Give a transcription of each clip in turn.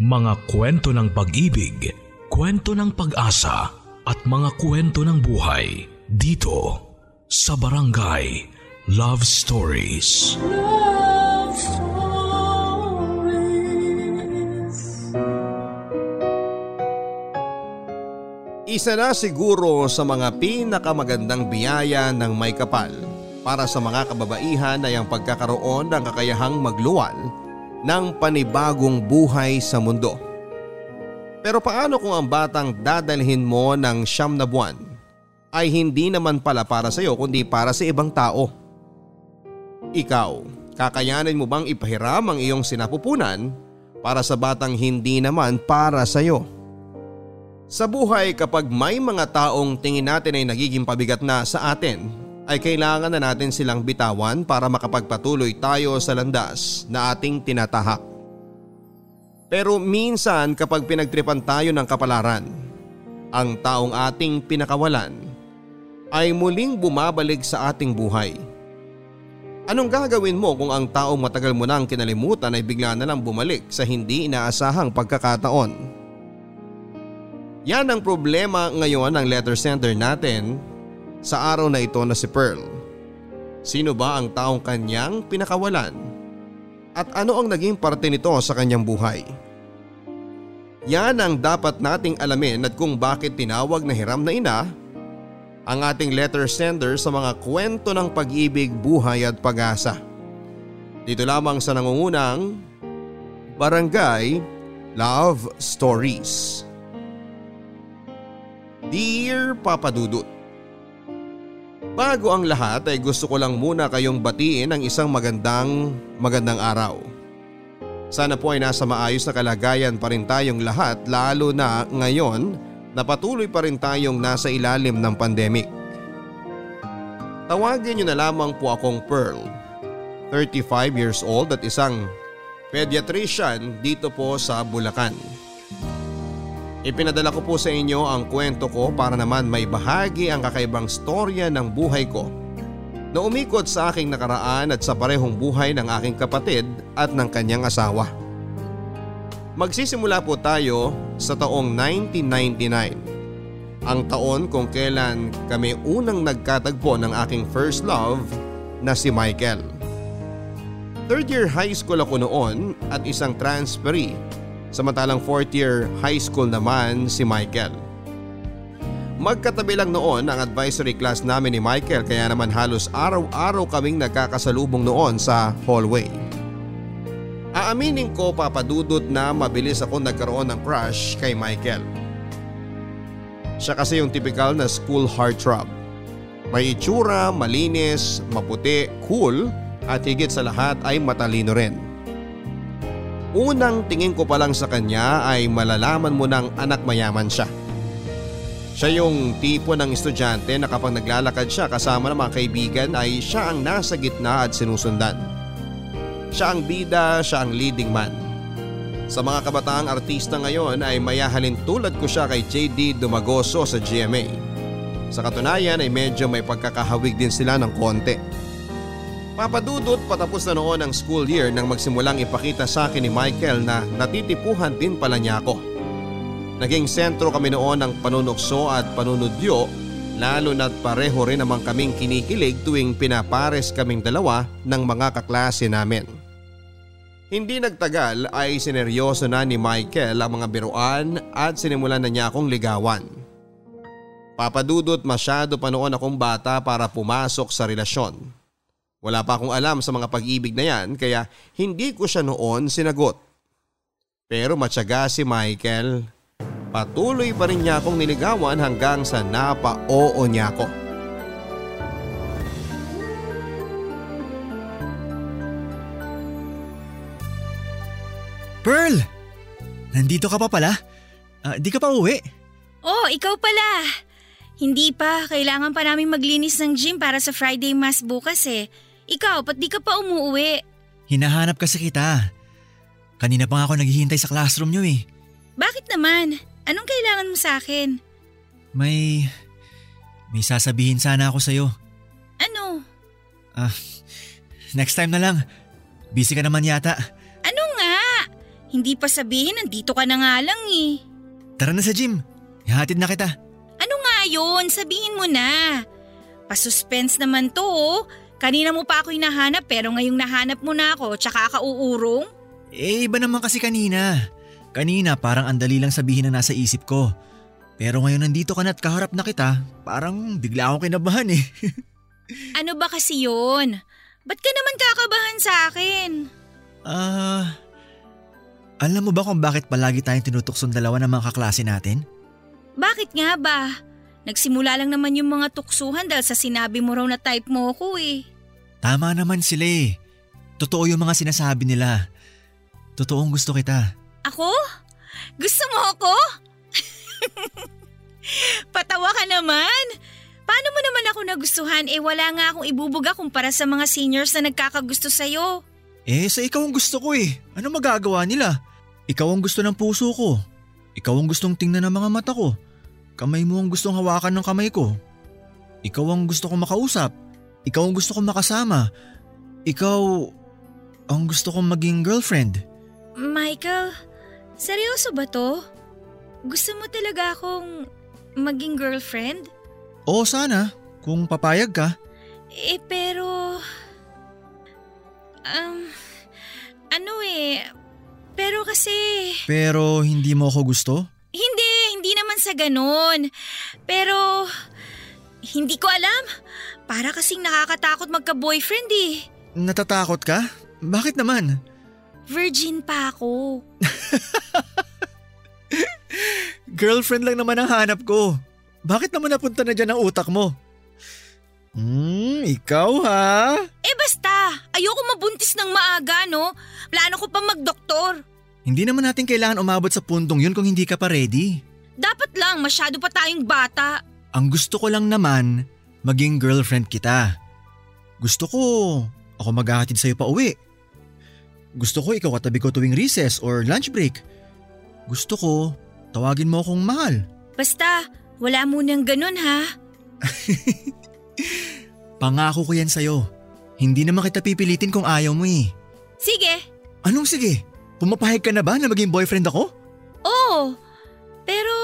Mga kwento ng pag-ibig, kwento ng pag-asa at mga kwento ng buhay dito sa Barangay Love Stories. Love Stories. Isa na siguro sa mga pinakamagandang biyaya ng may kapal para sa mga kababaihan ay ang pagkakaroon ng kakayahang magluwal ng panibagong buhay sa mundo. Pero paano kung ang batang dadalhin mo ng siyam na buwan ay hindi naman pala para sa iyo kundi para sa ibang tao? Ikaw, kakayanin mo bang ipahiram ang iyong sinapupunan para sa batang hindi naman para sa iyo? Sa buhay kapag may mga taong tingin natin ay nagiging pabigat na sa atin ay kailangan na natin silang bitawan para makapagpatuloy tayo sa landas na ating tinatahak. Pero minsan kapag pinagtripan tayo ng kapalaran, ang taong ating pinakawalan ay muling bumabalik sa ating buhay. Anong gagawin mo kung ang taong matagal mo nang kinalimutan ay bigla na lang bumalik sa hindi inaasahang pagkakataon? Yan ang problema ngayon ng letter center natin sa araw na ito na si Pearl. Sino ba ang taong kanyang pinakawalan? At ano ang naging parte nito sa kanyang buhay? Yan ang dapat nating alamin at kung bakit tinawag na hiram na ina ang ating letter sender sa mga kwento ng pag-ibig, buhay at pag-asa. Dito lamang sa nangungunang Barangay Love Stories. Dear Papa Dudut, Bago ang lahat ay gusto ko lang muna kayong batiin ng isang magandang magandang araw. Sana po ay nasa maayos na kalagayan pa rin tayong lahat lalo na ngayon na patuloy pa rin tayong nasa ilalim ng pandemic. Tawagin niyo na lamang po akong Pearl, 35 years old at isang pediatrician dito po sa Bulacan. Ipinadala ko po sa inyo ang kwento ko para naman may bahagi ang kakaibang storya ng buhay ko na umikot sa aking nakaraan at sa parehong buhay ng aking kapatid at ng kanyang asawa. Magsisimula po tayo sa taong 1999, ang taon kung kailan kami unang nagkatagpo ng aking first love na si Michael. Third year high school ako noon at isang transferee Samantalang fourth year high school naman si Michael. Magkatabi lang noon ang advisory class namin ni Michael kaya naman halos araw-araw kaming nagkakasalubong noon sa hallway. Aaminin ko papadudot na mabilis ako nagkaroon ng crush kay Michael. Siya kasi yung typical na school heartthrob. May itsura, malinis, maputi, cool at higit sa lahat ay matalino rin. Unang tingin ko pa lang sa kanya ay malalaman mo ng anak mayaman siya. Siya yung tipo ng estudyante na kapag naglalakad siya kasama ng mga kaibigan ay siya ang nasa gitna at sinusundan. Siya ang bida, siya ang leading man. Sa mga kabataang artista ngayon ay mayahalin tulad ko siya kay JD Dumagoso sa GMA. Sa katunayan ay medyo may pagkakahawig din sila ng konti. Papadudot patapos na noon ang school year nang magsimulang ipakita sa akin ni Michael na natitipuhan din pala niya ako. Naging sentro kami noon ng panunokso at panunudyo lalo na't pareho rin namang kaming kinikilig tuwing pinapares kaming dalawa ng mga kaklase namin. Hindi nagtagal ay sineryoso na ni Michael ang mga biruan at sinimulan na niya akong ligawan. Papadudot masyado pa noon akong bata para pumasok sa relasyon. Wala pa akong alam sa mga pag-ibig na yan kaya hindi ko siya noon sinagot. Pero matyaga si Michael. Patuloy pa rin niya akong niligawan hanggang sa napa-oo niya ako. Pearl! Nandito ka pa pala? Uh, di ka pa uwi? Oh, ikaw pala. Hindi pa. Kailangan pa namin maglinis ng gym para sa Friday Mass bukas eh. Ikaw, ba't di ka pa umuwi? Hinahanap kasi kita. Kanina pa nga ako naghihintay sa classroom niyo eh. Bakit naman? Anong kailangan mo sa akin? May... May sasabihin sana ako sa'yo. Ano? Ah, next time na lang. Busy ka naman yata. Ano nga? Hindi pa sabihin nandito ka na nga lang eh. Tara na sa gym. Ihatid na kita. Ano nga yun? Sabihin mo na. Pasuspense naman to oh. Kanina mo pa ako hinahanap pero ngayong nahanap mo na ako tsaka ka uurong? Eh, iba naman kasi kanina. Kanina parang andali lang sabihin na nasa isip ko. Pero ngayon nandito ka na at kaharap na kita, parang bigla akong kinabahan eh. ano ba kasi yun? Ba't ka naman kakabahan sa akin? Ah, uh, alam mo ba kung bakit palagi tayong tinutuksong dalawa ng mga kaklase natin? Bakit nga ba? Nagsimula lang naman yung mga tuksuhan dahil sa sinabi mo raw na type mo ako eh. Tama naman sila eh. Totoo yung mga sinasabi nila. Totoong gusto kita. Ako? Gusto mo ako? Patawa ka naman. Paano mo naman ako nagustuhan eh wala nga akong ibubuga kumpara sa mga seniors na nagkakagusto sa'yo? Eh sa ikaw ang gusto ko eh. Ano magagawa nila? Ikaw ang gusto ng puso ko. Ikaw ang gustong tingnan ng mga mata ko. Kamay mo ang gustong hawakan ng kamay ko. Ikaw ang gusto kong makausap. Ikaw ang gusto kong makasama. Ikaw ang gusto kong maging girlfriend. Michael, seryoso ba to? Gusto mo talaga akong maging girlfriend? Oo sana, kung papayag ka. Eh pero... Um, ano eh, pero kasi… Pero hindi mo ako gusto? Hindi, hindi naman sa ganun. Pero hindi ko alam. Para kasing nakakatakot magka-boyfriend eh. Natatakot ka? Bakit naman? Virgin pa ako. Girlfriend lang naman ang hanap ko. Bakit naman napunta na dyan ang utak mo? Hmm, ikaw ha? Eh basta, ayoko mabuntis ng maaga no. Plano ko pa magdoktor. Hindi naman natin kailangan umabot sa puntong yun kung hindi ka pa ready. Dapat lang, masyado pa tayong bata. Ang gusto ko lang naman, maging girlfriend kita. Gusto ko, ako maghahatid sa'yo pa uwi. Gusto ko ikaw katabi ko tuwing recess or lunch break. Gusto ko, tawagin mo akong mahal. Basta, wala munang ganun ha. Pangako ko yan sa'yo. Hindi naman kita pipilitin kung ayaw mo eh. Sige. Anong sige? Pumapahig ka na ba na maging boyfriend ako? Oo. Pero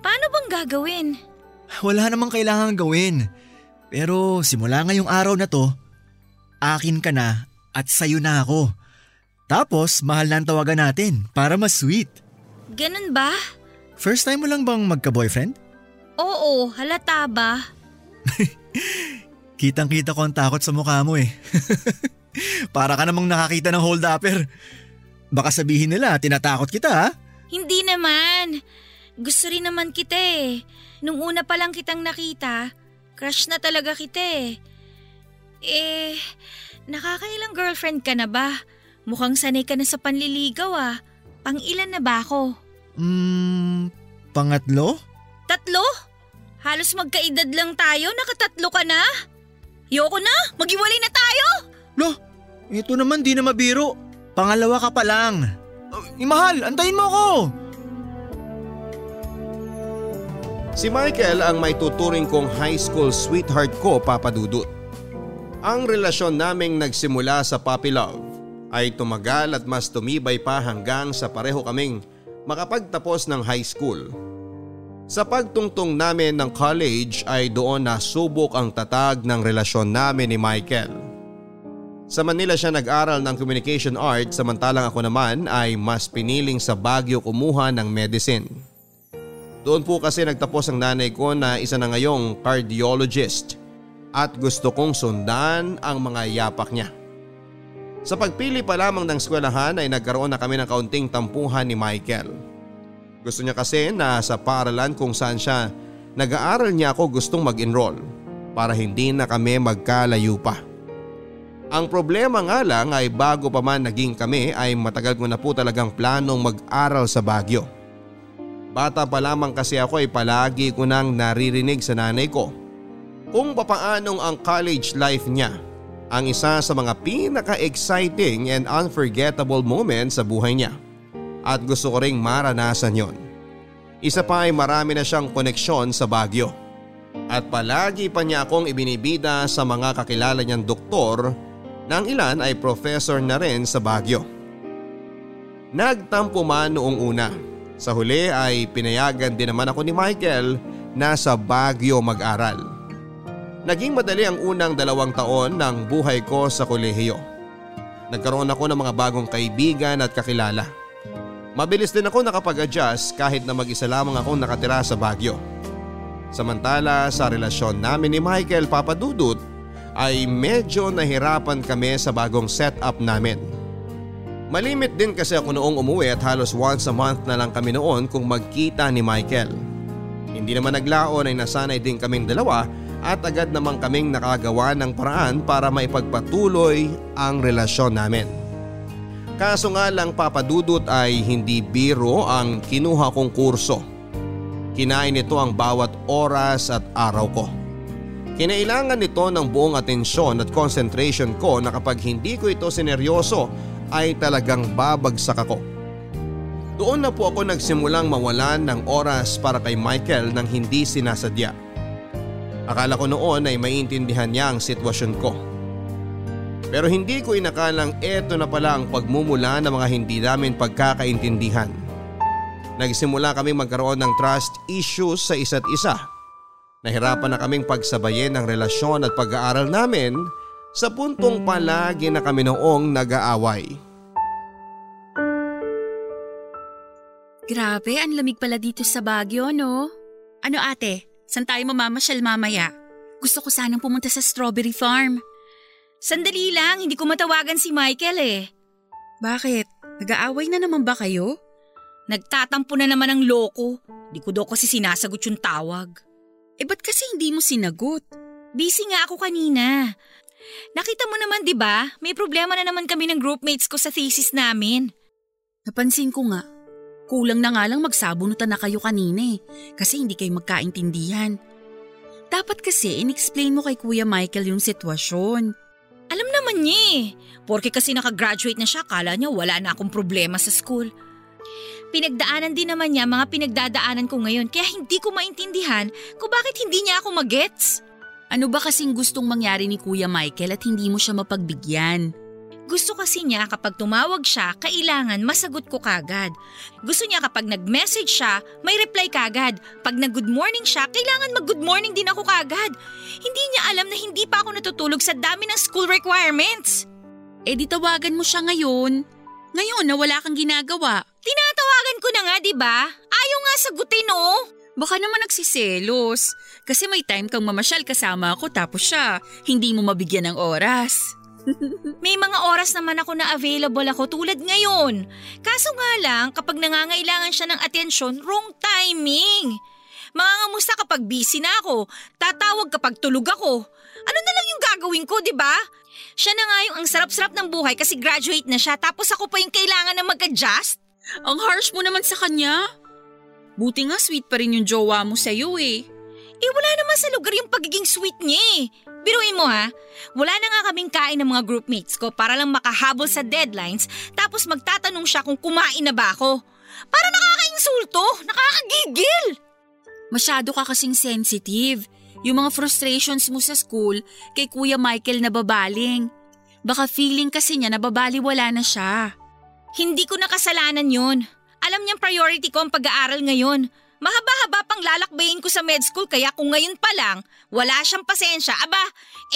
paano bang gagawin? Wala namang kailangan gawin. Pero simula ngayong araw na to, akin ka na at sayo na ako. Tapos mahal na ang tawagan natin para mas sweet. Ganun ba? First time mo lang bang magka-boyfriend? Oo, halata ba? Kitang kita ko ang takot sa mukha mo eh. Para ka namang nakakita ng hold-upper. Baka sabihin nila, tinatakot kita ha? Hindi naman. Gusto rin naman kita eh. Nung una pa lang kitang nakita, crush na talaga kita eh. Eh, nakakailang girlfriend ka na ba? Mukhang sanay ka na sa panliligaw ah. Pang ilan na ba ako? Hmm, pangatlo? Tatlo? Halos magkaedad lang tayo, nakatatlo ka na? Yoko na, maghiwalay na tayo! Lo, ito naman di na mabiro. Pangalawa ka pa lang. Uh, mahal, antayin mo ako! Si Michael ang may tuturing kong high school sweetheart ko papadudot. Ang relasyon naming nagsimula sa puppy love ay tumagal at mas tumibay pa hanggang sa pareho kaming makapagtapos ng high school sa pagtungtong namin ng college ay doon nasubok ang tatag ng relasyon namin ni Michael. Sa Manila siya nag-aral ng communication art samantalang ako naman ay mas piniling sa Baguio kumuha ng medicine. Doon po kasi nagtapos ang nanay ko na isa na ngayong cardiologist at gusto kong sundan ang mga yapak niya. Sa pagpili pa lamang ng eskwelahan ay nagkaroon na kami ng kaunting tampuhan ni Michael. Gusto niya kasi na sa paaralan kung saan siya nag-aaral niya ako gustong mag-enroll para hindi na kami magkalayo pa. Ang problema nga lang ay bago pa man naging kami ay matagal ko na po talagang planong mag-aral sa Baguio. Bata pa lamang kasi ako ay palagi ko nang naririnig sa nanay ko kung papaanong ang college life niya ang isa sa mga pinaka-exciting and unforgettable moments sa buhay niya at gusto ko ring maranasan yon. Isa pa ay marami na siyang koneksyon sa Baguio. At palagi pa niya akong ibinibida sa mga kakilala niyang doktor na ang ilan ay professor na rin sa Baguio. Nagtampo man noong una. Sa huli ay pinayagan din naman ako ni Michael na sa Baguio mag-aral. Naging madali ang unang dalawang taon ng buhay ko sa kolehiyo. Nagkaroon ako ng mga bagong kaibigan at kakilala. Mabilis din ako nakapag-adjust kahit na mag-isa lamang akong nakatira sa Baguio. Samantala sa relasyon namin ni Michael Papadudut ay medyo nahirapan kami sa bagong setup namin. Malimit din kasi ako noong umuwi at halos once a month na lang kami noon kung magkita ni Michael. Hindi naman naglaon ay nasanay din kaming dalawa at agad naman kaming nakagawa ng paraan para maipagpatuloy ang relasyon namin. Kaso nga lang papadudot ay hindi biro ang kinuha kong kurso. Kinain nito ang bawat oras at araw ko. Kinailangan nito ng buong atensyon at concentration ko na kapag hindi ko ito sineryoso ay talagang babagsak ako. Doon na po ako nagsimulang mawalan ng oras para kay Michael nang hindi sinasadya. Akala ko noon ay maintindihan niya ang sitwasyon ko. Pero hindi ko inakalang eto na pala ang pagmumula ng mga hindi namin pagkakaintindihan. Nagsimula kami magkaroon ng trust issues sa isa't isa. Nahirapan na kaming pagsabayin ang relasyon at pag-aaral namin sa puntong palagi na kami noong nag-aaway. Grabe, ang lamig pala dito sa Baguio, no? Ano ate, saan tayo mamamasyal mamaya? Gusto ko sanang pumunta sa strawberry farm. Sandali lang, hindi ko matawagan si Michael eh. Bakit? Nag-aaway na naman ba kayo? Nagtatampo na naman ang loko. Di ko daw kasi sinasagot yung tawag. Eh ba't kasi hindi mo sinagot? Busy nga ako kanina. Nakita mo naman 'di ba? May problema na naman kami ng groupmates ko sa thesis namin. Napansin ko nga. Kulang na nga lang magsabunutan na kayo kanina eh, kasi hindi kayo magkaintindihan. Dapat kasi in-explain mo kay Kuya Michael yung sitwasyon. Alam naman niya eh. Porke kasi nakagraduate na siya, kala niya wala na akong problema sa school. Pinagdaanan din naman niya mga pinagdadaanan ko ngayon kaya hindi ko maintindihan kung bakit hindi niya ako magets. Ano ba kasing gustong mangyari ni Kuya Michael at hindi mo siya mapagbigyan? Gusto kasi niya kapag tumawag siya, kailangan masagot ko kagad. Gusto niya kapag nag-message siya, may reply kagad. Pag nag-good morning siya, kailangan mag-good morning din ako kagad. Hindi niya alam na hindi pa ako natutulog sa dami ng school requirements. Eh di tawagan mo siya ngayon. Ngayon na wala kang ginagawa. Tinatawagan ko na nga, di ba? Ayaw nga sagutin, oh. Baka naman nagsiselos. Kasi may time kang mamasyal kasama ako tapos siya, hindi mo mabigyan ng oras. may mga oras naman ako na available ako tulad ngayon. Kaso nga lang, kapag nangangailangan siya ng atensyon, wrong timing. Mangangamusta kapag busy na ako, tatawag kapag tulog ako. Ano na lang yung gagawin ko, di ba? Siya na nga yung ang sarap-sarap ng buhay kasi graduate na siya tapos ako pa yung kailangan na mag-adjust. Ang harsh mo naman sa kanya. Buti nga sweet pa rin yung jowa mo sa'yo eh. Eh wala naman sa lugar yung pagiging sweet niya eh. Biruin mo ha, wala na nga kaming kain ng mga groupmates ko para lang makahabol sa deadlines tapos magtatanong siya kung kumain na ba ako. Para nakakainsulto, nakakagigil. Masyado ka kasing sensitive. Yung mga frustrations mo sa school kay Kuya Michael na babaling. Baka feeling kasi niya na babaliwala na siya. Hindi ko nakasalanan yun. Alam niyang priority ko ang pag-aaral ngayon. Mahaba-haba pang lalakbayin ko sa med school kaya kung ngayon pa lang, wala siyang pasensya. Aba,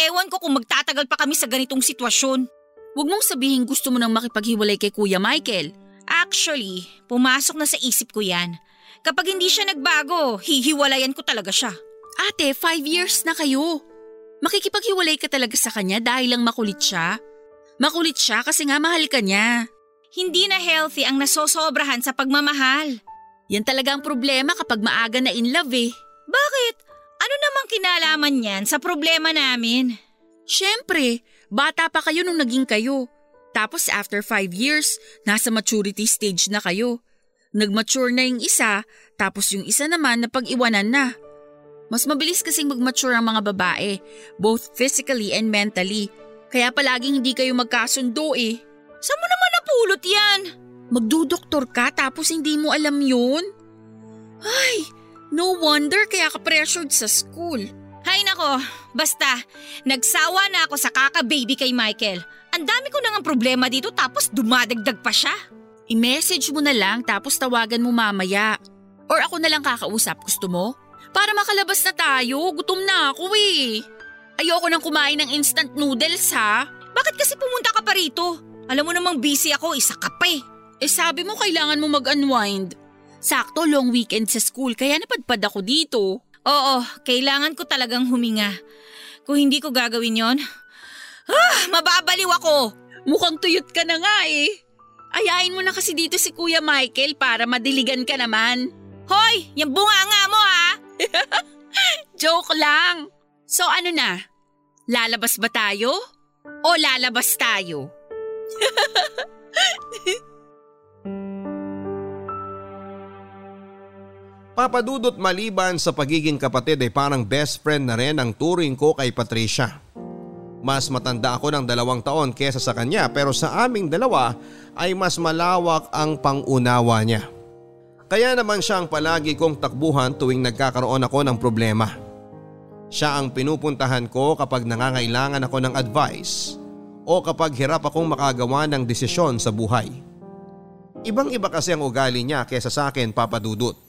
ewan ko kung magtatagal pa kami sa ganitong sitwasyon. Huwag mong sabihin gusto mo nang makipaghiwalay kay Kuya Michael. Actually, pumasok na sa isip ko yan. Kapag hindi siya nagbago, hihiwalayan ko talaga siya. Ate, five years na kayo. Makikipaghiwalay ka talaga sa kanya dahil lang makulit siya? Makulit siya kasi nga mahal ka niya. Hindi na healthy ang nasosobrahan sa pagmamahal. Yan talaga ang problema kapag maaga na in love eh. Bakit? Ano namang kinalaman yan sa problema namin? Siyempre, bata pa kayo nung naging kayo. Tapos after five years, nasa maturity stage na kayo. Nag-mature na yung isa, tapos yung isa naman na pag-iwanan na. Mas mabilis kasing mag-mature ang mga babae, both physically and mentally. Kaya palaging hindi kayo magkasundo eh. Saan mo naman napulot yan? Magdudoktor ka tapos hindi mo alam yun? Ay, no wonder kaya ka pressured sa school. Hay nako, basta, nagsawa na ako sa kaka-baby kay Michael. Ang dami ko nang problema dito tapos dumadagdag pa siya. I-message mo na lang tapos tawagan mo mamaya. Or ako na lang kakausap, gusto mo? Para makalabas na tayo, gutom na ako eh. Ayoko nang kumain ng instant noodles ha. Bakit kasi pumunta ka pa rito? Alam mo namang busy ako, isa ka pa eh. Eh sabi mo kailangan mo mag-unwind. Sakto long weekend sa school kaya napadpad ako dito. Oo, kailangan ko talagang huminga. Kung hindi ko gagawin yon, ah, mababaliw ako. Mukhang tuyot ka na nga eh. Ayain mo na kasi dito si Kuya Michael para madiligan ka naman. Hoy, yung bunga nga mo ha! Joke lang. So ano na? Lalabas ba tayo? O lalabas tayo? Papadudot maliban sa pagiging kapatid ay parang best friend na rin ang turing ko kay Patricia. Mas matanda ako ng dalawang taon kesa sa kanya pero sa aming dalawa ay mas malawak ang pangunawa niya. Kaya naman siya ang palagi kong takbuhan tuwing nagkakaroon ako ng problema. Siya ang pinupuntahan ko kapag nangangailangan ako ng advice o kapag hirap akong makagawa ng desisyon sa buhay. Ibang iba kasi ang ugali niya kesa sa akin papadudot.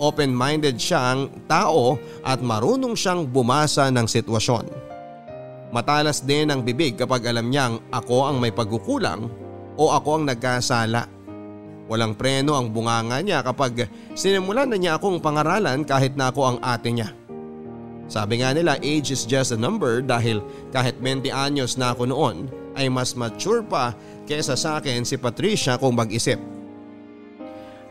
Open-minded siyang tao at marunong siyang bumasa ng sitwasyon. Matalas din ang bibig kapag alam niyang ako ang may pagkukulang o ako ang nagkasala. Walang preno ang bunganga niya kapag sinimulan na niya akong pangaralan kahit na ako ang ate niya. Sabi nga nila age is just a number dahil kahit 20 anyos na ako noon ay mas mature pa kesa sa akin si Patricia kung mag-isip.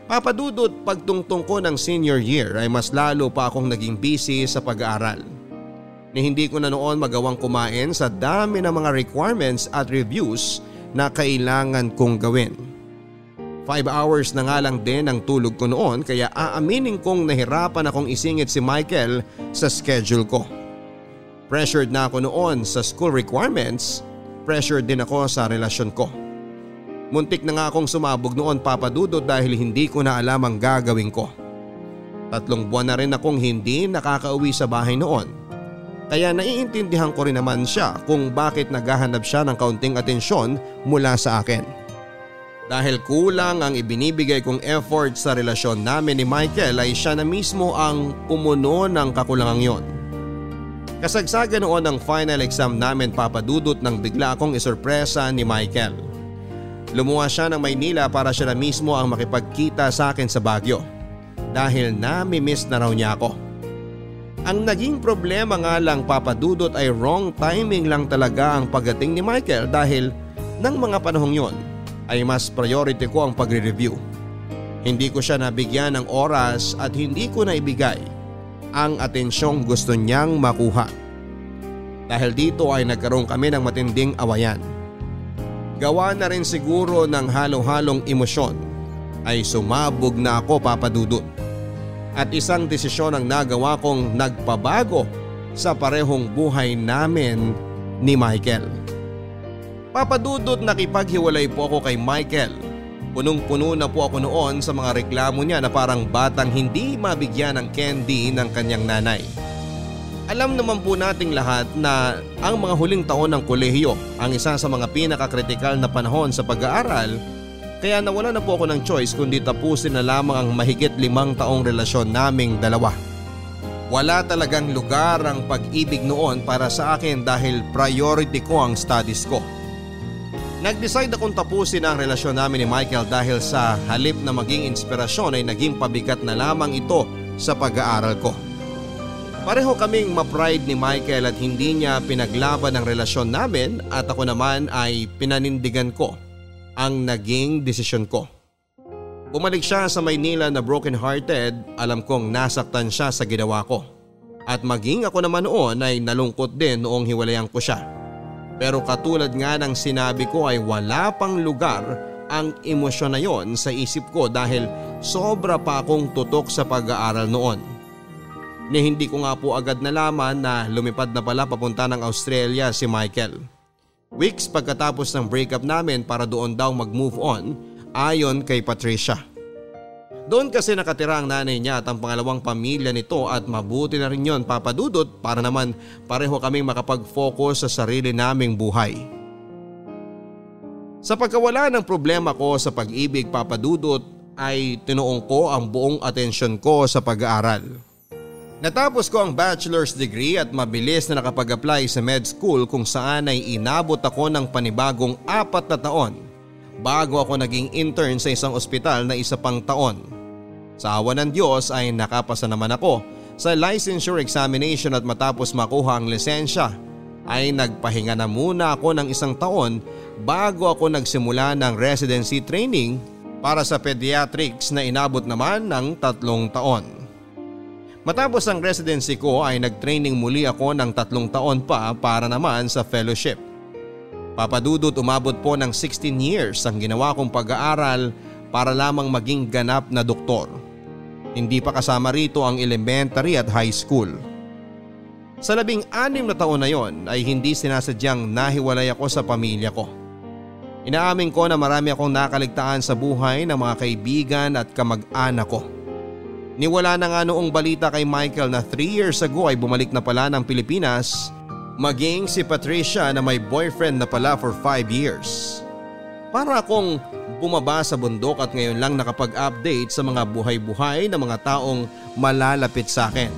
Papadudot pagtungtong ko ng senior year ay mas lalo pa akong naging busy sa pag-aaral ni hindi ko na noon magawang kumain sa dami ng mga requirements at reviews na kailangan kong gawin. Five hours na nga lang din ang tulog ko noon kaya aaminin kong nahirapan akong isingit si Michael sa schedule ko. Pressured na ako noon sa school requirements, pressured din ako sa relasyon ko. Muntik na nga akong sumabog noon papadudot dahil hindi ko na alam ang gagawin ko. Tatlong buwan na rin akong hindi nakakauwi sa bahay noon kaya naiintindihan ko rin naman siya kung bakit naghahanap siya ng kaunting atensyon mula sa akin. Dahil kulang ang ibinibigay kong effort sa relasyon namin ni Michael ay siya na mismo ang pumuno ng kakulangang yon. Kasagsagan noon ng final exam namin papadudot nang bigla akong isurpresa ni Michael. Lumuha siya ng Maynila para siya na mismo ang makipagkita sa akin sa Baguio. Dahil nami-miss na raw niya ako. Ang naging problema nga lang papadudot ay wrong timing lang talaga ang pagdating ni Michael dahil ng mga panahong yon ay mas priority ko ang pagre-review. Hindi ko siya nabigyan ng oras at hindi ko naibigay ang atensyong gusto niyang makuha. Dahil dito ay nagkaroon kami ng matinding awayan. Gawa na rin siguro ng halo-halong emosyon ay sumabog na ako papadudot at isang desisyon ang nagawa kong nagpabago sa parehong buhay namin ni Michael. Papadudot nakipaghiwalay po ako kay Michael. Punong-puno na po ako noon sa mga reklamo niya na parang batang hindi mabigyan ng candy ng kanyang nanay. Alam naman po nating lahat na ang mga huling taon ng kolehiyo ang isa sa mga pinakakritikal na panahon sa pag-aaral kaya nawala na po ako ng choice kundi tapusin na lamang ang mahigit limang taong relasyon naming dalawa. Wala talagang lugar ang pag-ibig noon para sa akin dahil priority ko ang studies ko. Nag-decide akong tapusin ang relasyon namin ni Michael dahil sa halip na maging inspirasyon ay naging pabigat na lamang ito sa pag-aaral ko. Pareho kaming ma-pride ni Michael at hindi niya pinaglaban ang relasyon namin at ako naman ay pinanindigan ko ang naging desisyon ko. Bumalik siya sa Maynila na broken hearted, alam kong nasaktan siya sa ginawa ko. At maging ako naman noon ay nalungkot din noong hiwalayan ko siya. Pero katulad nga ng sinabi ko ay wala pang lugar ang emosyon na yon sa isip ko dahil sobra pa akong tutok sa pag-aaral noon. Ni hindi ko nga po agad nalaman na lumipad na pala papunta ng Australia si Michael. Weeks pagkatapos ng breakup namin para doon daw mag-move on ayon kay Patricia. Doon kasi nakatira ang nanay niya at ang pangalawang pamilya nito at mabuti na rin yon papadudot para naman pareho kaming makapag-focus sa sarili naming buhay. Sa pagkawala ng problema ko sa pag-ibig papadudot ay tinuong ko ang buong atensyon ko sa pag-aaral. Natapos ko ang bachelor's degree at mabilis na nakapag-apply sa med school kung saan ay inabot ako ng panibagong apat na taon bago ako naging intern sa isang ospital na isa pang taon. Sa awa ng Diyos ay nakapasa naman ako sa licensure examination at matapos makuha ang lisensya ay nagpahinga na muna ako ng isang taon bago ako nagsimula ng residency training para sa pediatrics na inabot naman ng tatlong taon. Matapos ang residency ko ay nagtraining muli ako ng tatlong taon pa para naman sa fellowship. Papadudot umabot po ng 16 years ang ginawa kong pag-aaral para lamang maging ganap na doktor. Hindi pa kasama rito ang elementary at high school. Sa labing anim na taon na yon ay hindi sinasadyang nahiwalay ako sa pamilya ko. Inaamin ko na marami akong nakaligtaan sa buhay ng mga kaibigan at kamag-anak ko. Niwala na nga noong balita kay Michael na 3 years ago ay bumalik na pala ng Pilipinas maging si Patricia na may boyfriend na pala for 5 years. Para akong bumaba sa bundok at ngayon lang nakapag-update sa mga buhay-buhay ng mga taong malalapit sa akin.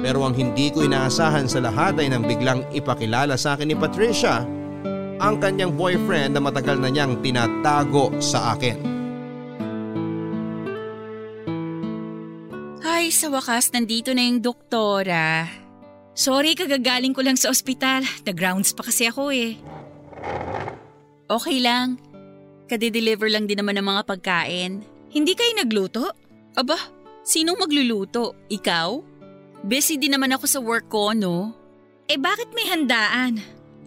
Pero ang hindi ko inaasahan sa lahat ay nang biglang ipakilala sa akin ni Patricia ang kanyang boyfriend na matagal na niyang tinatago sa akin. Ay, sa wakas, nandito na yung doktora. Sorry, kagagaling ko lang sa ospital. Nag-rounds pa kasi ako eh. Okay lang. Kade-deliver lang din naman ng mga pagkain. Hindi kayo nagluto? Aba, sinong magluluto? Ikaw? Busy din naman ako sa work ko, no? Eh bakit may handaan?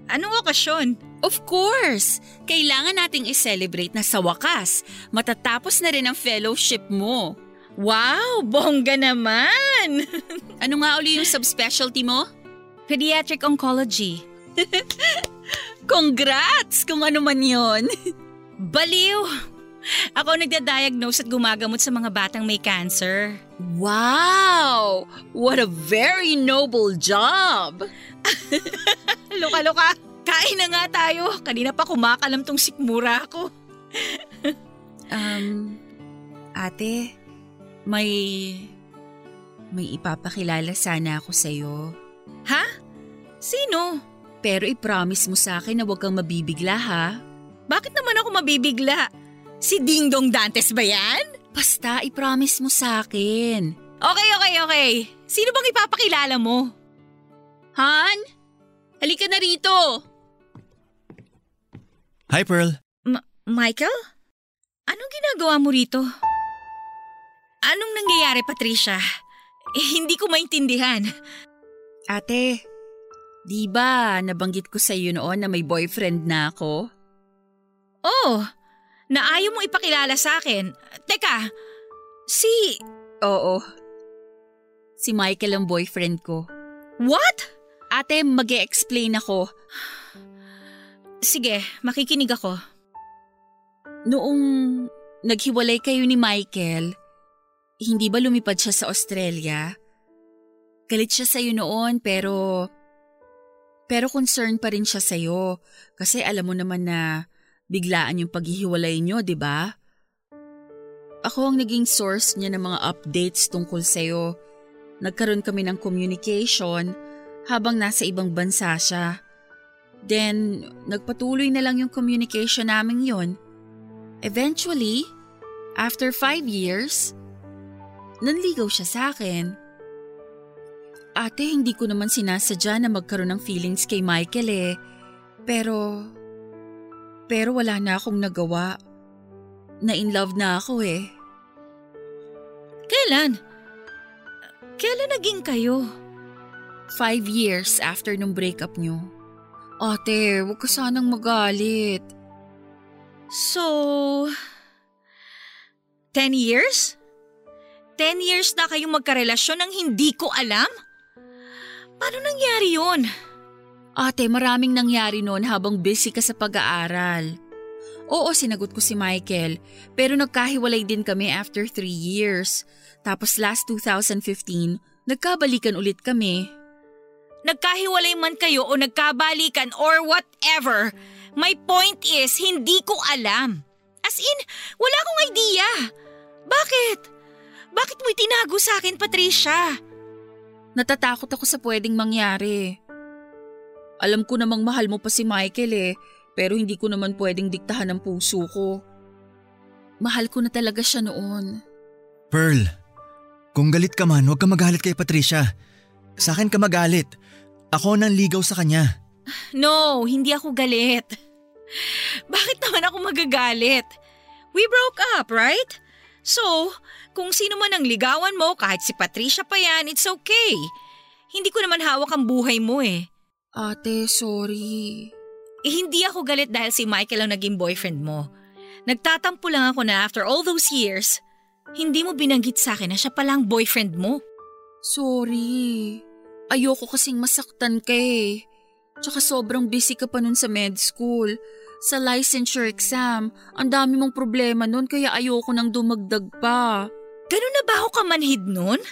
Anong okasyon? Of course! Kailangan nating i-celebrate na sa wakas. Matatapos na rin ang fellowship mo. Wow, bongga naman! ano nga uli yung subspecialty mo? Pediatric Oncology. Congrats kung ano man yon. Baliw! Ako nagda-diagnose at gumagamot sa mga batang may cancer. Wow! What a very noble job! Luka-luka, kain na nga tayo. Kanina pa kumakalam tong sikmura ko. um, ate, may... May ipapakilala sana ako sa'yo. Ha? Sino? Pero i-promise mo sa akin na huwag kang mabibigla ha? Bakit naman ako mabibigla? Si Ding Dong Dantes ba yan? Basta i-promise mo sa akin. Okay, okay, okay. Sino bang ipapakilala mo? Han? Halika na rito. Hi, Pearl. Ma- Michael? Anong ginagawa mo rito? Anong nangyayari, Patricia? Eh, hindi ko maintindihan. Ate, di ba nabanggit ko sa iyo noon na may boyfriend na ako? Oh, na ayaw mo ipakilala sa akin. Teka, si... Oo. Si Michael ang boyfriend ko. What? Ate, mag explain ako. Sige, makikinig ako. Noong naghiwalay kayo ni Michael, hindi ba lumipad siya sa Australia? Galit siya sa'yo noon pero... Pero concern pa rin siya sa'yo kasi alam mo naman na biglaan yung paghihiwalay niyo, di ba? Ako ang naging source niya ng mga updates tungkol sa'yo. Nagkaroon kami ng communication habang nasa ibang bansa siya. Then, nagpatuloy na lang yung communication namin yon. Eventually, after five years, nanligaw siya sa akin. Ate, hindi ko naman sinasadya na magkaroon ng feelings kay Michael eh. Pero, pero wala na akong nagawa. Na in love na ako eh. Kailan? Kailan naging kayo? Five years after nung breakup nyo. Ate, huwag ka sanang magalit. So, ten years? 10 years na kayong magkarelasyon nang hindi ko alam? Paano nangyari yon? Ate, maraming nangyari noon habang busy ka sa pag-aaral. Oo, sinagot ko si Michael, pero nagkahiwalay din kami after 3 years. Tapos last 2015, nagkabalikan ulit kami. Nagkahiwalay man kayo o nagkabalikan or whatever, My point is, hindi ko alam. As in, wala akong idea. Bakit? Bakit mo itinago sa akin, Patricia? Natatakot ako sa pwedeng mangyari. Alam ko namang mahal mo pa si Michael eh, pero hindi ko naman pwedeng diktahan ang puso ko. Mahal ko na talaga siya noon. Pearl, kung galit ka man, huwag ka magalit kay Patricia. Sa akin ka magalit. Ako nang ligaw sa kanya. No, hindi ako galit. Bakit naman ako magagalit? We broke up, right? So, kung sino man ang ligawan mo, kahit si Patricia pa yan, it's okay. Hindi ko naman hawak ang buhay mo eh. Ate, sorry. Eh, hindi ako galit dahil si Michael ang naging boyfriend mo. Nagtatampo lang ako na after all those years, hindi mo binanggit sa akin na siya palang boyfriend mo. Sorry. Ayoko kasing masaktan ka eh. Tsaka sobrang busy ka pa nun sa med school. Sa licensure exam, ang dami mong problema nun kaya ayoko nang dumagdag pa. Ganun na ba ako kamanhid nun?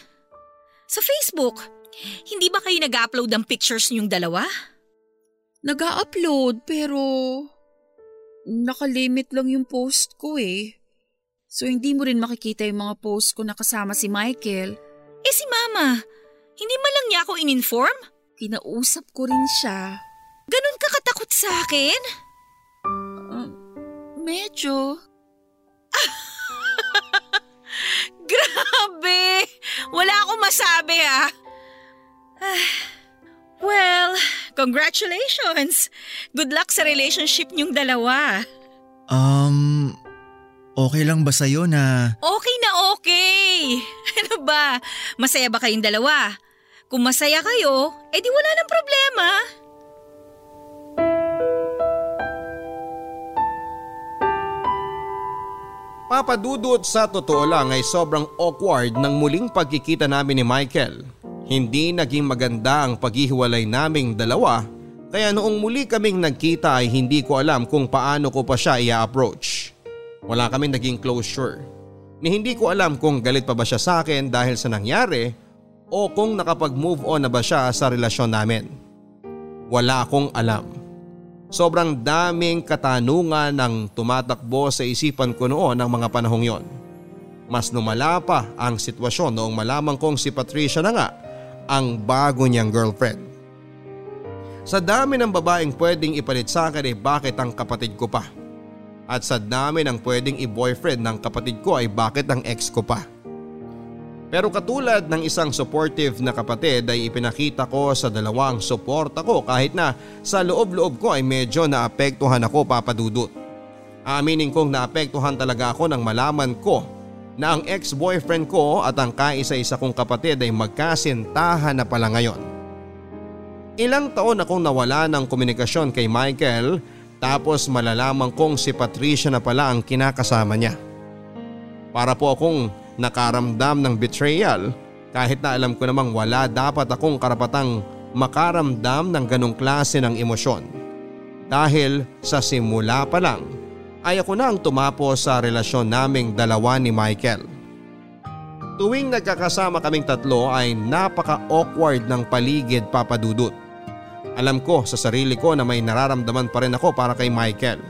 Sa Facebook, hindi ba kayo nag-upload ng pictures niyong dalawa? Nag-upload pero nakalimit lang yung post ko eh. So hindi mo rin makikita yung mga post ko na kasama si Michael. Eh si Mama, hindi man lang niya ako in-inform? Kinausap ko rin siya. Ganun ka katakot sa akin? Medyo. Grabe! Wala akong masabi ah. well, congratulations. Good luck sa relationship niyong dalawa. Um, okay lang ba sa'yo na… Okay na okay. Ano ba? Masaya ba kayong dalawa? Kung masaya kayo, edi wala nang problema. Papadudot sa totoo lang ay sobrang awkward ng muling pagkikita namin ni Michael. Hindi naging maganda ang paghihiwalay naming dalawa kaya noong muli kaming nagkita ay hindi ko alam kung paano ko pa siya i-approach. Wala kaming naging closure. Ni hindi ko alam kung galit pa ba siya sa akin dahil sa nangyari o kung nakapag-move on na ba siya sa relasyon namin. Wala akong alam. Sobrang daming katanungan ang tumatakbo sa isipan ko noon ng mga panahong yon. Mas lumala pa ang sitwasyon noong malaman kong si Patricia na nga ang bago niyang girlfriend. Sa dami ng babaeng pwedeng ipalit sa akin ay bakit ang kapatid ko pa. At sa dami ng pwedeng i-boyfriend ng kapatid ko ay bakit ang ex ko pa. Pero katulad ng isang supportive na kapatid ay ipinakita ko sa dalawang suporta ko kahit na sa loob-loob ko ay medyo naapektuhan ako papadudot. Aminin kong naapektuhan talaga ako nang malaman ko na ang ex-boyfriend ko at ang kaisa-isa kong kapatid ay magkasintahan na pala ngayon. Ilang taon akong nawala ng komunikasyon kay Michael tapos malalaman kong si Patricia na pala ang kinakasama niya. Para po akong nakaramdam ng betrayal kahit na alam ko namang wala dapat akong karapatang makaramdam ng ganong klase ng emosyon. Dahil sa simula pa lang ay ako na ang tumapo sa relasyon naming dalawa ni Michael. Tuwing nagkakasama kaming tatlo ay napaka-awkward ng paligid papadudot. Alam ko sa sarili ko na may nararamdaman pa rin ako para kay Michael.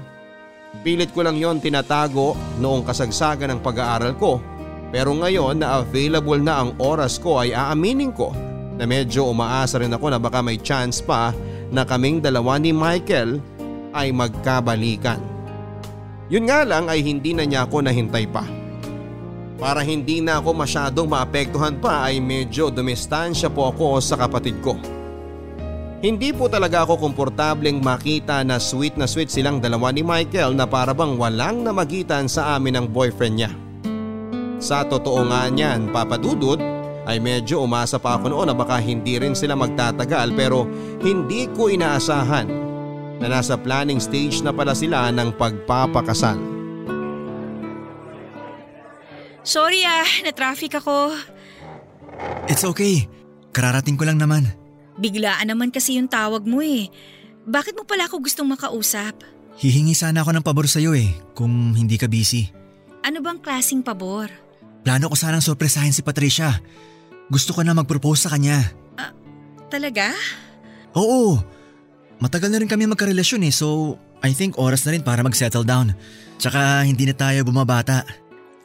Pilit ko lang yon tinatago noong kasagsagan ng pag-aaral ko pero ngayon na available na ang oras ko ay aaminin ko na medyo umaasa rin ako na baka may chance pa na kaming dalawa ni Michael ay magkabalikan. Yun nga lang ay hindi na niya ako nahintay pa. Para hindi na ako masyadong maapektuhan pa ay medyo dumistansya po ako sa kapatid ko. Hindi po talaga ako komportableng makita na sweet na sweet silang dalawa ni Michael na parabang walang namagitan sa amin ng boyfriend niya. Sa totoo nga niyan papadudod ay medyo umasa pa ako noon na baka hindi rin sila magtatagal pero hindi ko inaasahan na nasa planning stage na pala sila ng pagpapakasal. Sorry ah, na-traffic ako. It's okay. Kararating ko lang naman. Biglaan naman kasi yung tawag mo eh. Bakit mo pala ako gustong makausap? Hihingi sana ako ng pabor sa'yo eh, kung hindi ka busy. Ano bang klasing pabor? Plano ko sanang sorpresahin si Patricia. Gusto ko na mag-propose sa kanya. Talaga? Oo. Matagal na rin kami magkarelasyon eh, so I think oras na rin para mag-settle down. Tsaka hindi na tayo bumabata.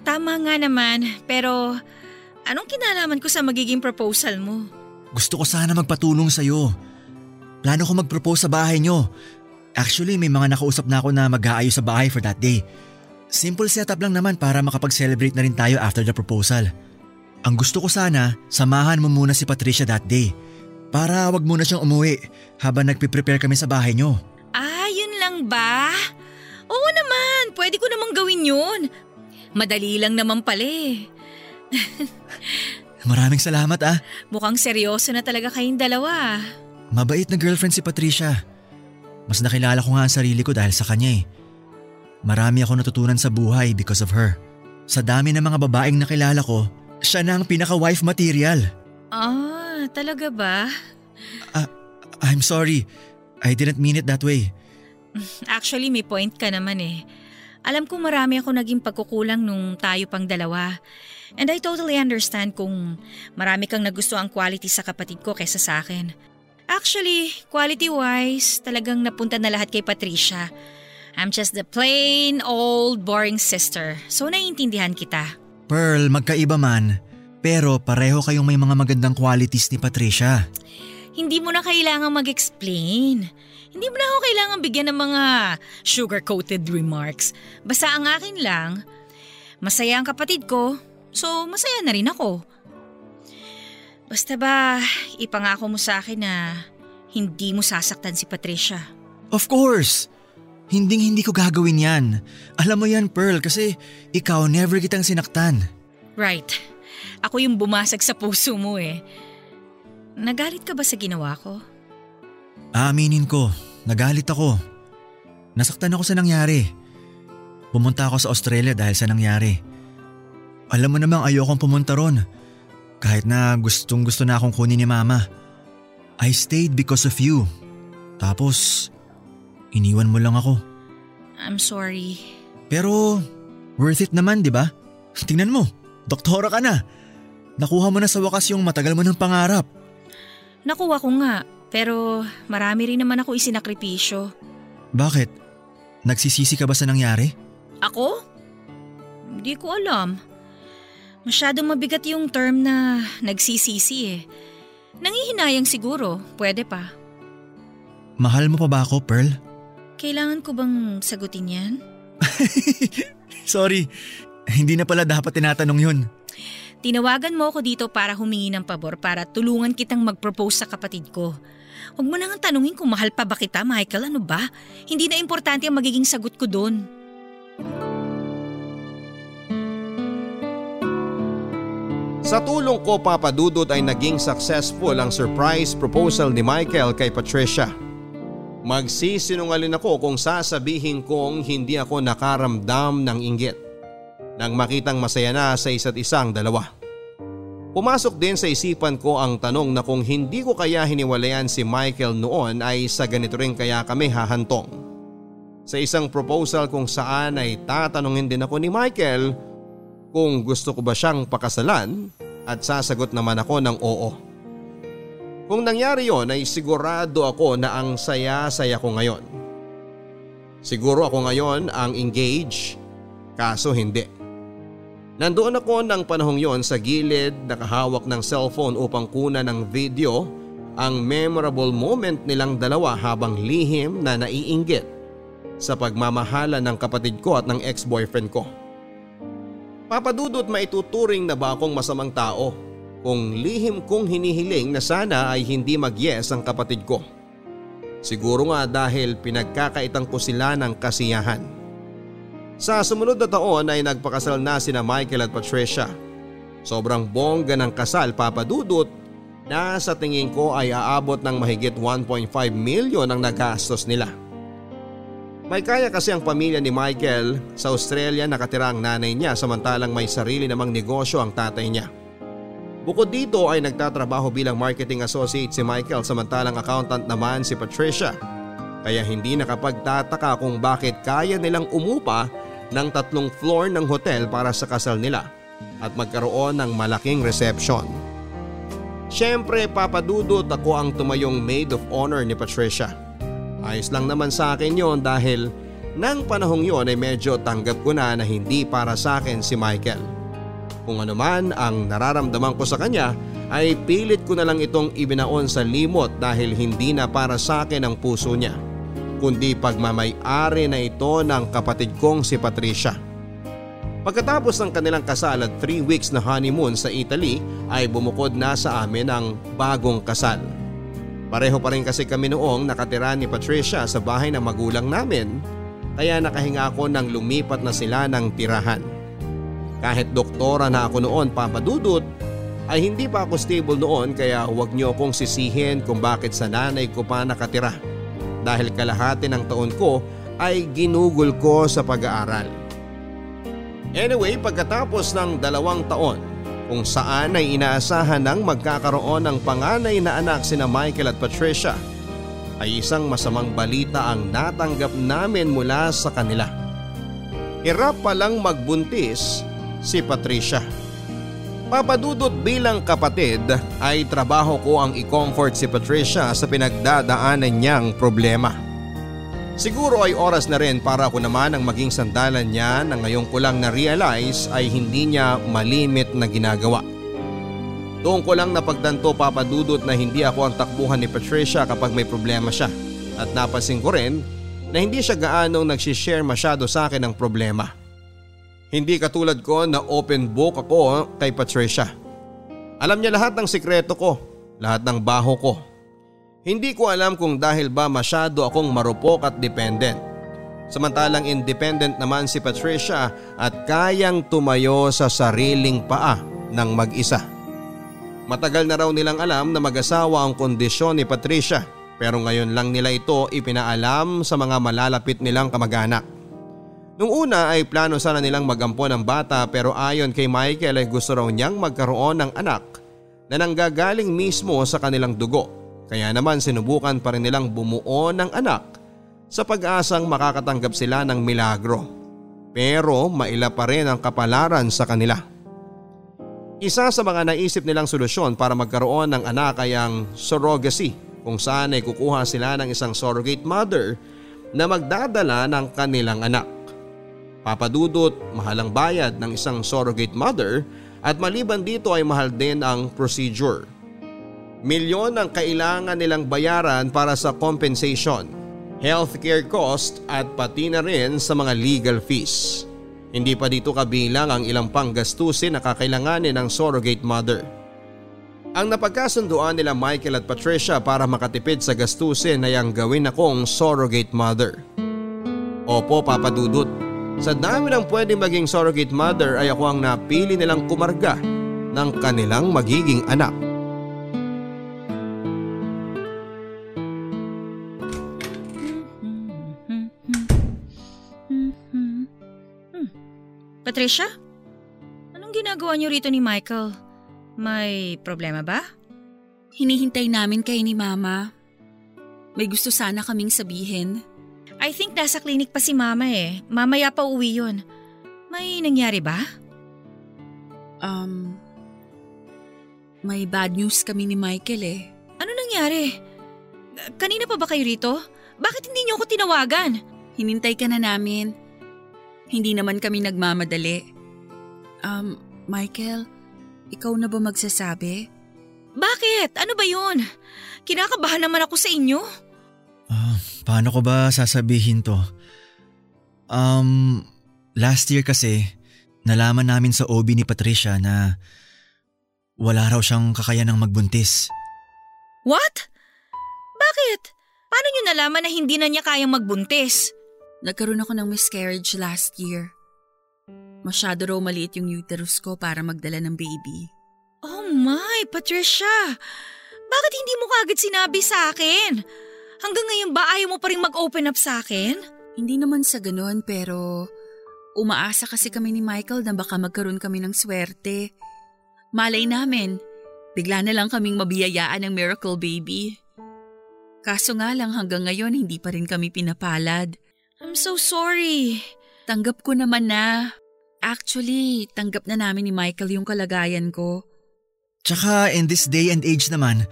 Tama nga naman, pero anong kinalaman ko sa magiging proposal mo? Gusto ko sana magpatulong sa'yo. Plano ko mag-propose sa bahay nyo. Actually, may mga nakausap na ako na mag-aayos sa bahay for that day. Simple setup lang naman para makapag-celebrate na rin tayo after the proposal. Ang gusto ko sana, samahan mo muna si Patricia that day. Para wag muna siyang umuwi habang nagpiprepare kami sa bahay nyo. Ah, yun lang ba? Oo naman, pwede ko namang gawin yun. Madali lang naman pala eh. Maraming salamat ah. Mukhang seryoso na talaga kayong dalawa. Mabait na girlfriend si Patricia. Mas nakilala ko nga ang sarili ko dahil sa kanya eh. Marami ako natutunan sa buhay because of her. Sa dami ng mga babaeng nakilala ko, siya na ang pinaka-wife material. Ah, talaga ba? Uh, I'm sorry. I didn't mean it that way. Actually, may point ka naman eh. Alam ko marami ako naging pagkukulang nung tayo pang dalawa. And I totally understand kung marami kang nagusto ang quality sa kapatid ko kaysa sa akin. Actually, quality-wise, talagang napunta na lahat kay Patricia. I'm just the plain old boring sister, so naiintindihan kita. Pearl, magkaiba man, pero pareho kayong may mga magandang qualities ni Patricia. Hindi mo na kailangang mag-explain. Hindi mo na ako kailangan bigyan ng mga sugar-coated remarks. Basta ang akin lang, masaya ang kapatid ko, so masaya na rin ako. Basta ba, ipangako mo sa akin na hindi mo sasaktan si Patricia. Of course! Hinding hindi ko gagawin yan. Alam mo yan, Pearl, kasi ikaw never kitang sinaktan. Right. Ako yung bumasag sa puso mo eh. Nagalit ka ba sa ginawa ko? Aaminin ko, nagalit ako. Nasaktan ako sa nangyari. Pumunta ako sa Australia dahil sa nangyari. Alam mo namang ayokong pumunta ron. Kahit na gustong gusto na akong kunin ni mama. I stayed because of you. Tapos, iniwan mo lang ako. I'm sorry. Pero, worth it naman, di ba? Tingnan mo, doktora ka na. Nakuha mo na sa wakas yung matagal mo ng pangarap. Nakuha ko nga, pero marami rin naman ako isinakripisyo. Bakit? Nagsisisi ka ba sa nangyari? Ako? Hindi ko alam. Masyadong mabigat yung term na nagsisisi eh. Nangihinayang siguro, pwede pa. Mahal mo pa ba ako, Pearl? Kailangan ko bang sagutin yan? Sorry, hindi na pala dapat tinatanong yun. Tinawagan mo ako dito para humingi ng pabor para tulungan kitang mag-propose sa kapatid ko. Huwag mo nang tanungin kung mahal pa ba kita, Michael. Ano ba? Hindi na importante ang magiging sagot ko doon. Sa tulong ko papadudot ay naging successful ang surprise proposal ni Michael kay Patricia. Magsisinungalin ako kung sasabihin kong hindi ako nakaramdam ng inggit nang makitang masaya na sa isa't isang dalawa. Pumasok din sa isipan ko ang tanong na kung hindi ko kaya hiniwalayan si Michael noon ay sa ganito rin kaya kami hahantong. Sa isang proposal kung saan ay tatanungin din ako ni Michael kung gusto ko ba siyang pakasalan at sasagot naman ako ng oo. Kung nangyari yon ay sigurado ako na ang saya-saya ko ngayon. Siguro ako ngayon ang engage, kaso hindi. Nandoon ako ng panahong yon sa gilid nakahawak ng cellphone upang kunan ng video ang memorable moment nilang dalawa habang lihim na naiinggit sa pagmamahala ng kapatid ko at ng ex-boyfriend ko. Papadudot maituturing na ba akong masamang tao kung lihim kong hinihiling na sana ay hindi mag-yes ang kapatid ko. Siguro nga dahil pinagkakaitang ko sila ng kasiyahan. Sa sumunod na taon ay nagpakasal na sina Michael at Patricia. Sobrang bongga ng kasal papadudot na sa tingin ko ay aabot ng mahigit 1.5 million ang nagastos nila. May kaya kasi ang pamilya ni Michael sa Australia nakatira ang nanay niya samantalang may sarili namang negosyo ang tatay niya. Bukod dito ay nagtatrabaho bilang marketing associate si Michael samantalang accountant naman si Patricia. Kaya hindi nakapagtataka kung bakit kaya nilang umupa ng tatlong floor ng hotel para sa kasal nila at magkaroon ng malaking reception. Siyempre papadudot ako ang tumayong maid of honor ni Patricia. Ayos lang naman sa akin yon dahil nang panahong yon ay medyo tanggap ko na na hindi para sa akin si Michael. Kung ano man ang nararamdaman ko sa kanya ay pilit ko na lang itong ibinaon sa limot dahil hindi na para sa akin ang puso niya. Kundi pagmamay-ari na ito ng kapatid kong si Patricia. Pagkatapos ng kanilang kasal at 3 weeks na honeymoon sa Italy ay bumukod na sa amin ang bagong kasal. Pareho pa rin kasi kami noong nakatira ni Patricia sa bahay ng magulang namin kaya nakahinga ako nang lumipat na sila ng tirahan. Kahit doktora na ako noon papadudot ay hindi pa ako stable noon kaya huwag niyo akong sisihin kung bakit sa nanay ko pa nakatira. Dahil kalahati ng taon ko ay ginugol ko sa pag-aaral. Anyway pagkatapos ng dalawang taon kung saan ay inaasahan ng magkakaroon ng panganay na anak sina Michael at Patricia ay isang masamang balita ang natanggap namin mula sa kanila. Hirap palang magbuntis si Patricia. Papadudot bilang kapatid ay trabaho ko ang i-comfort si Patricia sa pinagdadaanan niyang problema. Siguro ay oras na rin para ako naman ang maging sandalan niya na ngayon ko lang na-realize ay hindi niya malimit na ginagawa. Doon ko lang napagdanto papadudot na hindi ako ang takbuhan ni Patricia kapag may problema siya at napansin ko rin na hindi siya gaanong nagsishare masyado sa akin ng problema. Hindi katulad ko na open book ako kay Patricia. Alam niya lahat ng sikreto ko, lahat ng baho ko hindi ko alam kung dahil ba masyado akong marupok at dependent. Samantalang independent naman si Patricia at kayang tumayo sa sariling paa ng mag-isa. Matagal na raw nilang alam na mag-asawa ang kondisyon ni Patricia pero ngayon lang nila ito ipinaalam sa mga malalapit nilang kamag-anak. Nung una ay plano sana nilang magampo ng bata pero ayon kay Michael ay gusto raw niyang magkaroon ng anak na nanggagaling mismo sa kanilang dugo kaya naman sinubukan pa rin nilang bumuo ng anak sa pag-asang makakatanggap sila ng milagro. Pero maila pa rin ang kapalaran sa kanila. Isa sa mga naisip nilang solusyon para magkaroon ng anak ay ang surrogacy kung saan ay kukuha sila ng isang surrogate mother na magdadala ng kanilang anak. Papadudot, mahalang bayad ng isang surrogate mother at maliban dito ay mahal din ang procedure. Milyon ang kailangan nilang bayaran para sa compensation, healthcare cost at pati na rin sa mga legal fees. Hindi pa dito kabilang ang ilang pang gastusin na kakailanganin ng surrogate mother. Ang napagkasunduan nila Michael at Patricia para makatipid sa gastusin ay ang gawin akong surrogate mother. Opo papadudot, sa dami ng pwede maging surrogate mother ay ako ang napili nilang kumarga ng kanilang magiging anak. Patricia? Anong ginagawa niyo rito ni Michael? May problema ba? Hinihintay namin kay ni Mama. May gusto sana kaming sabihin. I think nasa klinik pa si Mama eh. Mamaya pa uwi yun. May nangyari ba? Um, may bad news kami ni Michael eh. Ano nangyari? Kanina pa ba kayo rito? Bakit hindi niyo ako tinawagan? Hinintay ka na namin. Hindi naman kami nagmamadali. Um, Michael, ikaw na ba magsasabi? Bakit? Ano ba yun? Kinakabahan naman ako sa inyo. Uh, paano ko ba sasabihin to? Um, last year kasi, nalaman namin sa OB ni Patricia na wala raw siyang kakayanang magbuntis. What? Bakit? Paano niyo nalaman na hindi na niya kayang magbuntis? Nagkaroon ako ng miscarriage last year. Masyado raw maliit yung uterus ko para magdala ng baby. Oh my, Patricia! Bakit hindi mo kagad sinabi sa akin? Hanggang ngayon ba ayaw mo pa rin mag-open up sa akin? Hindi naman sa ganun pero umaasa kasi kami ni Michael na baka magkaroon kami ng swerte. Malay namin, bigla na lang kaming mabiyayaan ng miracle baby. Kaso nga lang hanggang ngayon hindi pa rin kami pinapalad. I'm so sorry. Tanggap ko naman na. Actually, tanggap na namin ni Michael yung kalagayan ko. Tsaka in this day and age naman,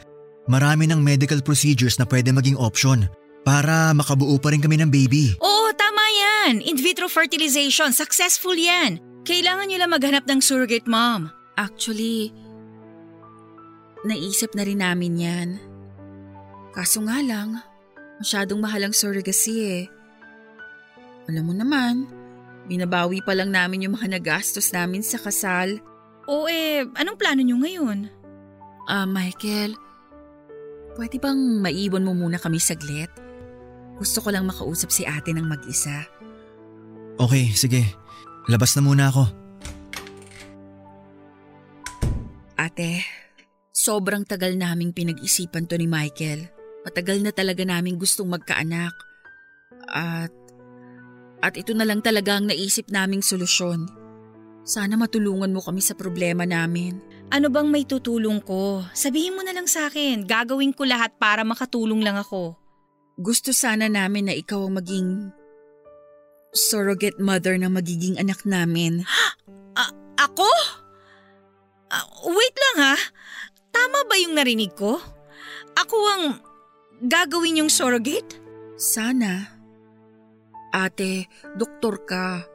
marami ng medical procedures na pwede maging option. Para makabuo pa rin kami ng baby. Oo, tama yan. In vitro fertilization, successful yan. Kailangan nyo lang maghanap ng surrogate mom. Actually, naisip na rin namin yan. Kaso nga lang, masyadong mahal ang surrogacy eh. Alam mo naman, binabawi pa lang namin yung mga nagastos namin sa kasal. O eh, anong plano nyo ngayon? Ah, Michael, pwede bang maiwan mo muna kami saglit? Gusto ko lang makausap si ate ng mag-isa. Okay, sige. Labas na muna ako. Ate, sobrang tagal naming pinag-isipan to ni Michael. Matagal na talaga naming gustong magkaanak. At, at ito na lang talaga ang naisip naming solusyon. Sana matulungan mo kami sa problema namin. Ano bang may tutulong ko? Sabihin mo na lang sa akin. Gagawin ko lahat para makatulong lang ako. Gusto sana namin na ikaw ang maging surrogate mother na magiging anak namin. A- ako? Ah, wait lang ha. Tama ba yung narinig ko? Ako ang gagawin yung surrogate? Sana. Ate, doktor ka.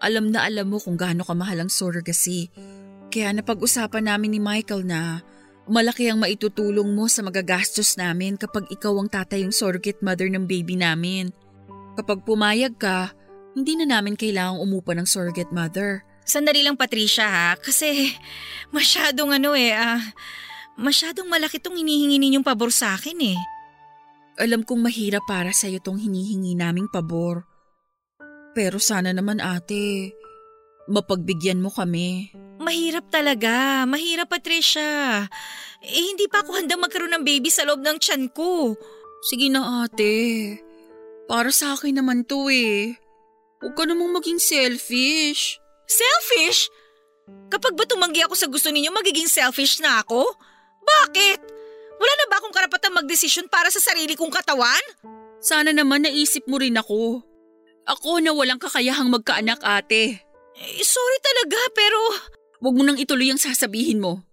Alam na alam mo kung gaano kamahal ang surrogacy. Kaya napag-usapan namin ni Michael na malaki ang maitutulong mo sa magagastos namin kapag ikaw ang tatay yung surrogate mother ng baby namin. Kapag pumayag ka, hindi na namin kailangang umupa ng surrogate mother. Sandali lang Patricia ha, kasi masyadong ano eh, ah, masyadong malaki tong hinihingi ninyong pabor sa akin eh. Alam kong mahirap para sa'yo tong hinihingi naming pabor. Pero sana naman ate, mapagbigyan mo kami. Mahirap talaga, mahirap Patricia. Eh hindi pa ako handang magkaroon ng baby sa loob ng tiyan ko. Sige na ate, para sa akin naman to eh. Huwag ka namang maging selfish. Selfish? Kapag ba tumanggi ako sa gusto ninyo, magiging selfish na ako? Bakit? Wala na ba akong karapatang magdesisyon para sa sarili kong katawan? Sana naman naisip mo rin ako. Ako na walang kakayahang magkaanak ate. Eh, sorry talaga pero... Huwag mo nang ituloy ang sasabihin mo.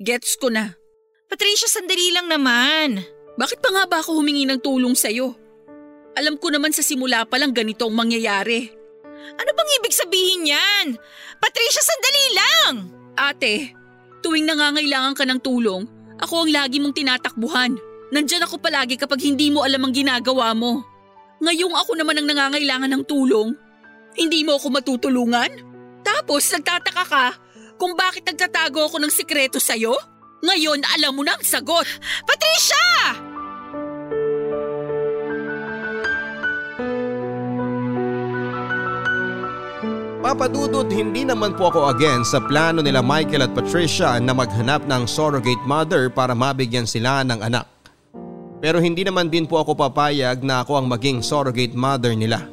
Gets ko na. Patricia, sandali lang naman. Bakit pa nga ba ako humingi ng tulong sa'yo? Alam ko naman sa simula pa lang ganito ang mangyayari. Ano bang ibig sabihin yan? Patricia, sandali lang! Ate, tuwing nangangailangan ka ng tulong, ako ang lagi mong tinatakbuhan. Nandyan ako palagi kapag hindi mo alam ang ginagawa mo. Ngayong ako naman ang nangangailangan ng tulong, hindi mo ako matutulungan? Tapos nagtataka ka kung bakit nagtatago ako ng sikreto sa'yo? Ngayon alam mo na ang sagot. Patricia! Papadudod hindi naman po ako again sa plano nila Michael at Patricia na maghanap ng surrogate mother para mabigyan sila ng anak. Pero hindi naman din po ako papayag na ako ang maging surrogate mother nila.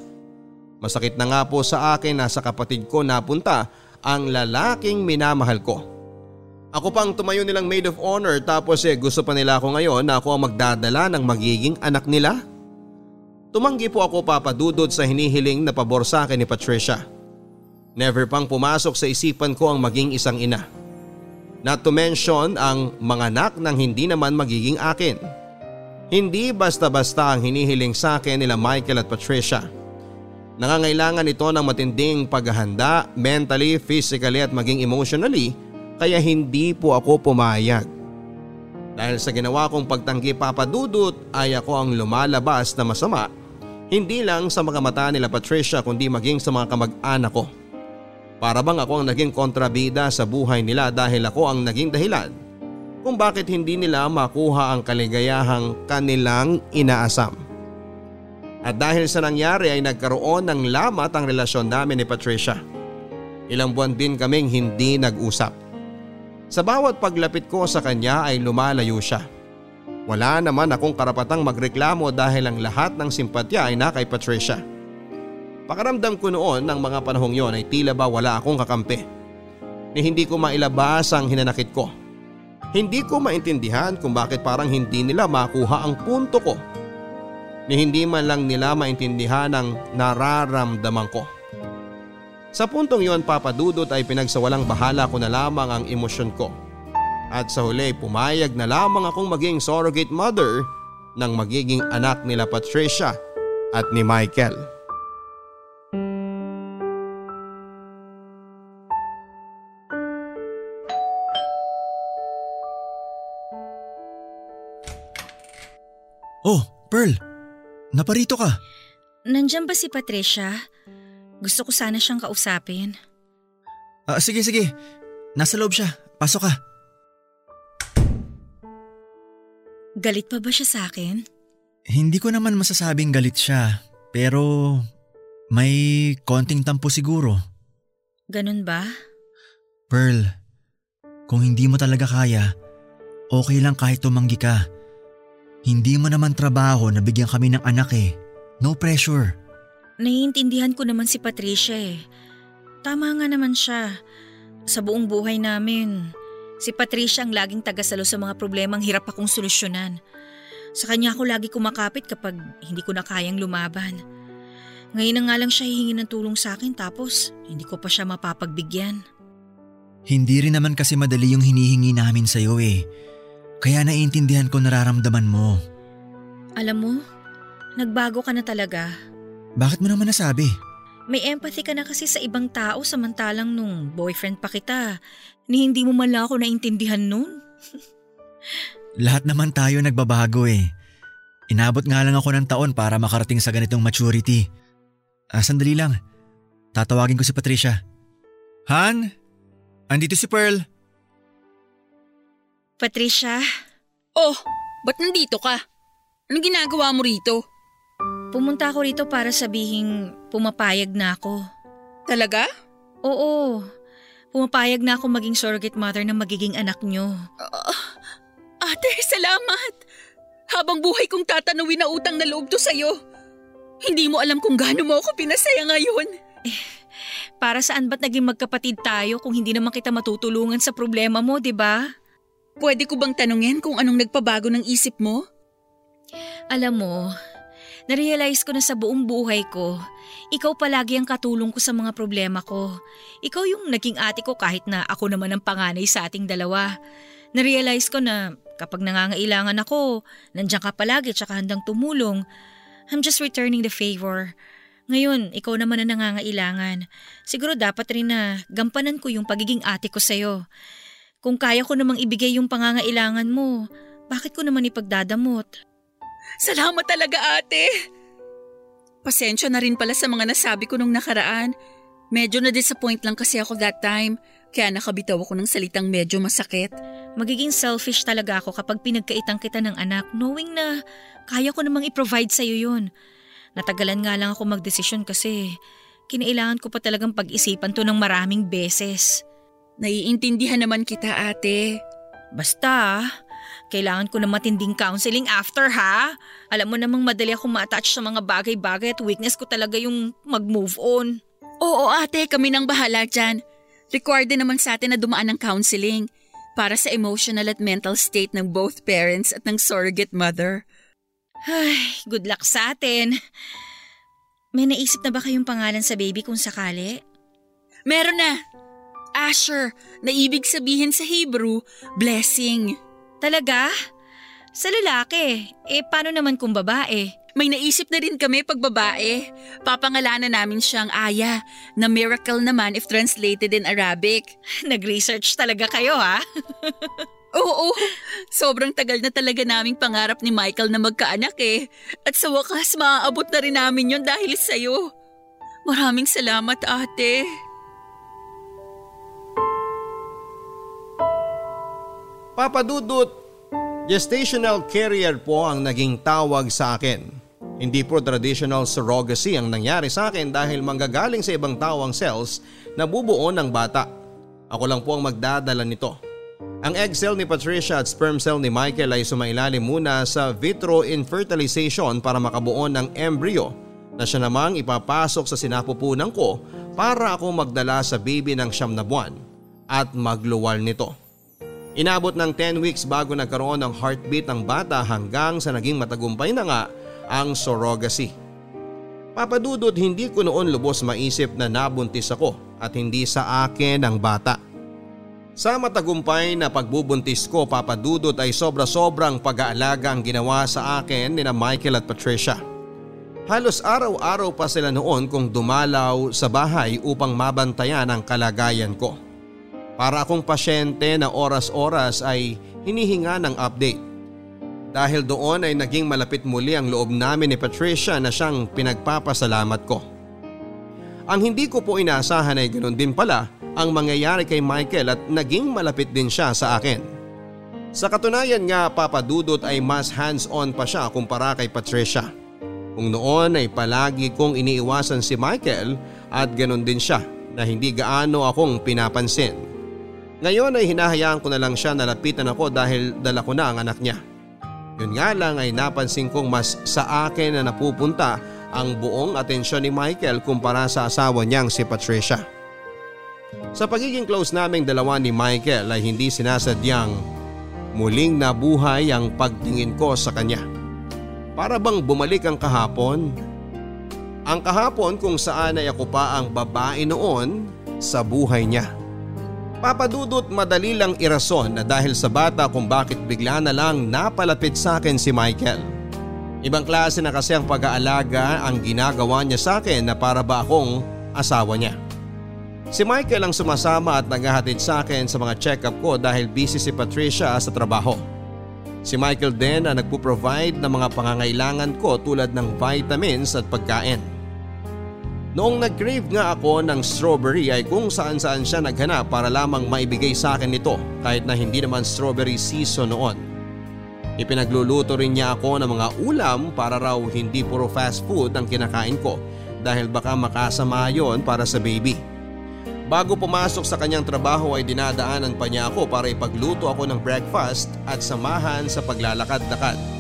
Masakit na nga po sa akin na sa kapatid ko napunta ang lalaking minamahal ko. Ako pang tumayo nilang maid of honor tapos eh gusto pa nila ako ngayon na ako ang magdadala ng magiging anak nila. Tumanggi po ako papadudod sa hinihiling na pabor sa akin ni Patricia. Never pang pumasok sa isipan ko ang maging isang ina. Not to mention ang mga anak ng hindi naman magiging akin. Hindi basta-basta ang hinihiling sa akin nila Michael at Patricia. Nangangailangan ito ng matinding paghahanda mentally, physically at maging emotionally kaya hindi po ako pumayag. Dahil sa ginawa kong pagtanggi papadudot ay ako ang lumalabas na masama hindi lang sa mga mata nila Patricia kundi maging sa mga kamag-anak ko. Para bang ako ang naging kontrabida sa buhay nila dahil ako ang naging dahilan kung bakit hindi nila makuha ang kaligayahang kanilang inaasam. At dahil sa nangyari ay nagkaroon ng lamat ang relasyon namin ni Patricia. Ilang buwan din kaming hindi nag-usap. Sa bawat paglapit ko sa kanya ay lumalayo siya. Wala naman akong karapatang magreklamo dahil ang lahat ng simpatya ay na kay Patricia. Pakaramdam ko noon ng mga panahong yon ay tila ba wala akong kakampi. Ni hindi ko mailabas ang hinanakit ko. Hindi ko maintindihan kung bakit parang hindi nila makuha ang punto ko. Ni hindi man lang nila maintindihan ang nararamdaman ko. Sa puntong yon papadudot ay pinagsawalang bahala ko na lamang ang emosyon ko. At sa huli pumayag na lamang akong maging surrogate mother ng magiging anak nila Patricia at ni Michael. Oh, Pearl. Naparito ka. Nandiyan ba si Patricia? Gusto ko sana siyang kausapin. Ah, sige, sige. Nasa loob siya. Pasok ka. Galit pa ba siya sa akin? Hindi ko naman masasabing galit siya. Pero may konting tampo siguro. Ganun ba? Pearl, kung hindi mo talaga kaya, okay lang kahit tumanggi ka. Hindi mo naman trabaho na bigyan kami ng anak eh. No pressure. Naiintindihan ko naman si Patricia eh. Tama nga naman siya. Sa buong buhay namin, si Patricia ang laging tagasalo sa mga problemang hirap akong solusyonan. Sa kanya ako lagi kumakapit kapag hindi ko na kayang lumaban. Ngayon na nga lang siya hihingi ng tulong sa akin tapos hindi ko pa siya mapapagbigyan. Hindi rin naman kasi madali yung hinihingi namin sa'yo eh. Kaya naiintindihan ko nararamdaman mo. Alam mo, nagbago ka na talaga. Bakit mo naman nasabi? May empathy ka na kasi sa ibang tao samantalang nung boyfriend pa kita, ni hindi mo man lang ako naintindihan nun. Lahat naman tayo nagbabago eh. Inabot nga lang ako ng taon para makarating sa ganitong maturity. Ah, sandali lang. Tatawagin ko si Patricia. Han? Andito si Pearl. Patricia, Oh, ba't nandito ka? Anong ginagawa mo rito? pumunta ako rito para sabihing pumapayag na ako. Talaga? Oo, pumapayag na ako maging surrogate mother ng magiging anak nyo. Ate, salamat! Habang buhay kong tatanawin na utang na loob to sa'yo. Hindi mo alam kung gaano mo ako pinasaya ngayon. Para saan ba't naging magkapatid tayo kung hindi naman kita matutulungan sa problema mo, di ba? Pwede ko bang tanungin kung anong nagpabago ng isip mo? Alam mo, narealize ko na sa buong buhay ko, ikaw palagi ang katulong ko sa mga problema ko. Ikaw yung naging ate ko kahit na ako naman ang panganay sa ating dalawa. Narealize ko na kapag nangangailangan ako, nandiyan ka palagi tsaka handang tumulong. I'm just returning the favor. Ngayon, ikaw naman ang nangangailangan. Siguro dapat rin na gampanan ko yung pagiging ate ko sa'yo. Kung kaya ko namang ibigay yung pangangailangan mo, bakit ko naman ipagdadamot? Salamat talaga ate! Pasensya na rin pala sa mga nasabi ko nung nakaraan. Medyo na-disappoint lang kasi ako that time, kaya nakabitaw ako ng salitang medyo masakit. Magiging selfish talaga ako kapag pinagkaitang kita ng anak knowing na kaya ko namang i-provide sa'yo yun. Natagalan nga lang ako magdesisyon kasi kinailangan ko pa talagang pag-isipan to ng maraming beses. Naiintindihan naman kita ate. Basta, kailangan ko na matinding counseling after ha. Alam mo namang madali akong ma-attach sa mga bagay-bagay at weakness ko talaga yung mag-move on. Oo ate, kami nang bahala dyan. Required din naman sa atin na dumaan ng counseling para sa emotional at mental state ng both parents at ng surrogate mother. Ay, good luck sa atin. May naisip na ba kayong pangalan sa baby kung sakali? Meron na! Asher, na ibig sabihin sa Hebrew, blessing. Talaga? Sa lalaki. Eh, paano naman kung babae? May naisip na rin kami pag babae. Papangalanan namin siyang Aya, na miracle naman if translated in Arabic. Nag-research talaga kayo ha? Oo, sobrang tagal na talaga naming pangarap ni Michael na magkaanak eh. At sa wakas, maaabot na rin namin yon dahil sa'yo. Maraming salamat ate. Papadudot, gestational carrier po ang naging tawag sa akin. Hindi po traditional surrogacy ang nangyari sa akin dahil manggagaling sa ibang tao ang cells na bubuo ng bata. Ako lang po ang magdadala nito. Ang egg cell ni Patricia at sperm cell ni Michael ay sumailalim muna sa vitro infertilization para makabuo ng embryo na siya namang ipapasok sa sinapupunan ko para ako magdala sa baby ng siyam na buwan at magluwal nito. Inabot ng 10 weeks bago nagkaroon ng heartbeat ng bata hanggang sa naging matagumpay na nga ang surrogacy. Papadudod hindi ko noon lubos maisip na nabuntis ako at hindi sa akin ang bata. Sa matagumpay na pagbubuntis ko papadudot ay sobra-sobrang pag-aalaga ang ginawa sa akin ni na Michael at Patricia. Halos araw-araw pa sila noon kung dumalaw sa bahay upang mabantayan ang kalagayan ko. Para akong pasyente na oras-oras ay hinihinga ng update. Dahil doon ay naging malapit muli ang loob namin ni Patricia na siyang pinagpapasalamat ko. Ang hindi ko po inaasahan ay ganoon din pala ang mangyayari kay Michael at naging malapit din siya sa akin. Sa katunayan nga papadudot ay mas hands-on pa siya kumpara kay Patricia. Kung noon ay palagi kong iniiwasan si Michael at ganoon din siya na hindi gaano akong pinapansin. Ngayon ay hinahayaan ko na lang siya na lapitan ako dahil dala ko na ang anak niya. Yun nga lang ay napansin kong mas sa akin na napupunta ang buong atensyon ni Michael kumpara sa asawa niyang si Patricia. Sa pagiging close naming dalawa ni Michael ay hindi sinasadyang muling nabuhay ang pagtingin ko sa kanya. Para bang bumalik ang kahapon? Ang kahapon kung saan ay ako pa ang babae noon sa buhay niya. Papadudot madali lang irason na dahil sa bata kung bakit bigla na lang napalapit sa akin si Michael. Ibang klase na kasi ang pag-aalaga ang ginagawa niya sa akin na para ba akong asawa niya. Si Michael ang sumasama at naghahatid sa akin sa mga check-up ko dahil busy si Patricia sa trabaho. Si Michael din ang nagpo-provide ng mga pangangailangan ko tulad ng vitamins at pagkain. Noong nag-crave nga ako ng strawberry ay kung saan saan siya naghanap para lamang maibigay sa akin ito kahit na hindi naman strawberry season noon. Ipinagluluto rin niya ako ng mga ulam para raw hindi puro fast food ang kinakain ko dahil baka makasama yon para sa baby. Bago pumasok sa kanyang trabaho ay dinadaanan pa niya ako para ipagluto ako ng breakfast at samahan sa paglalakad-lakad.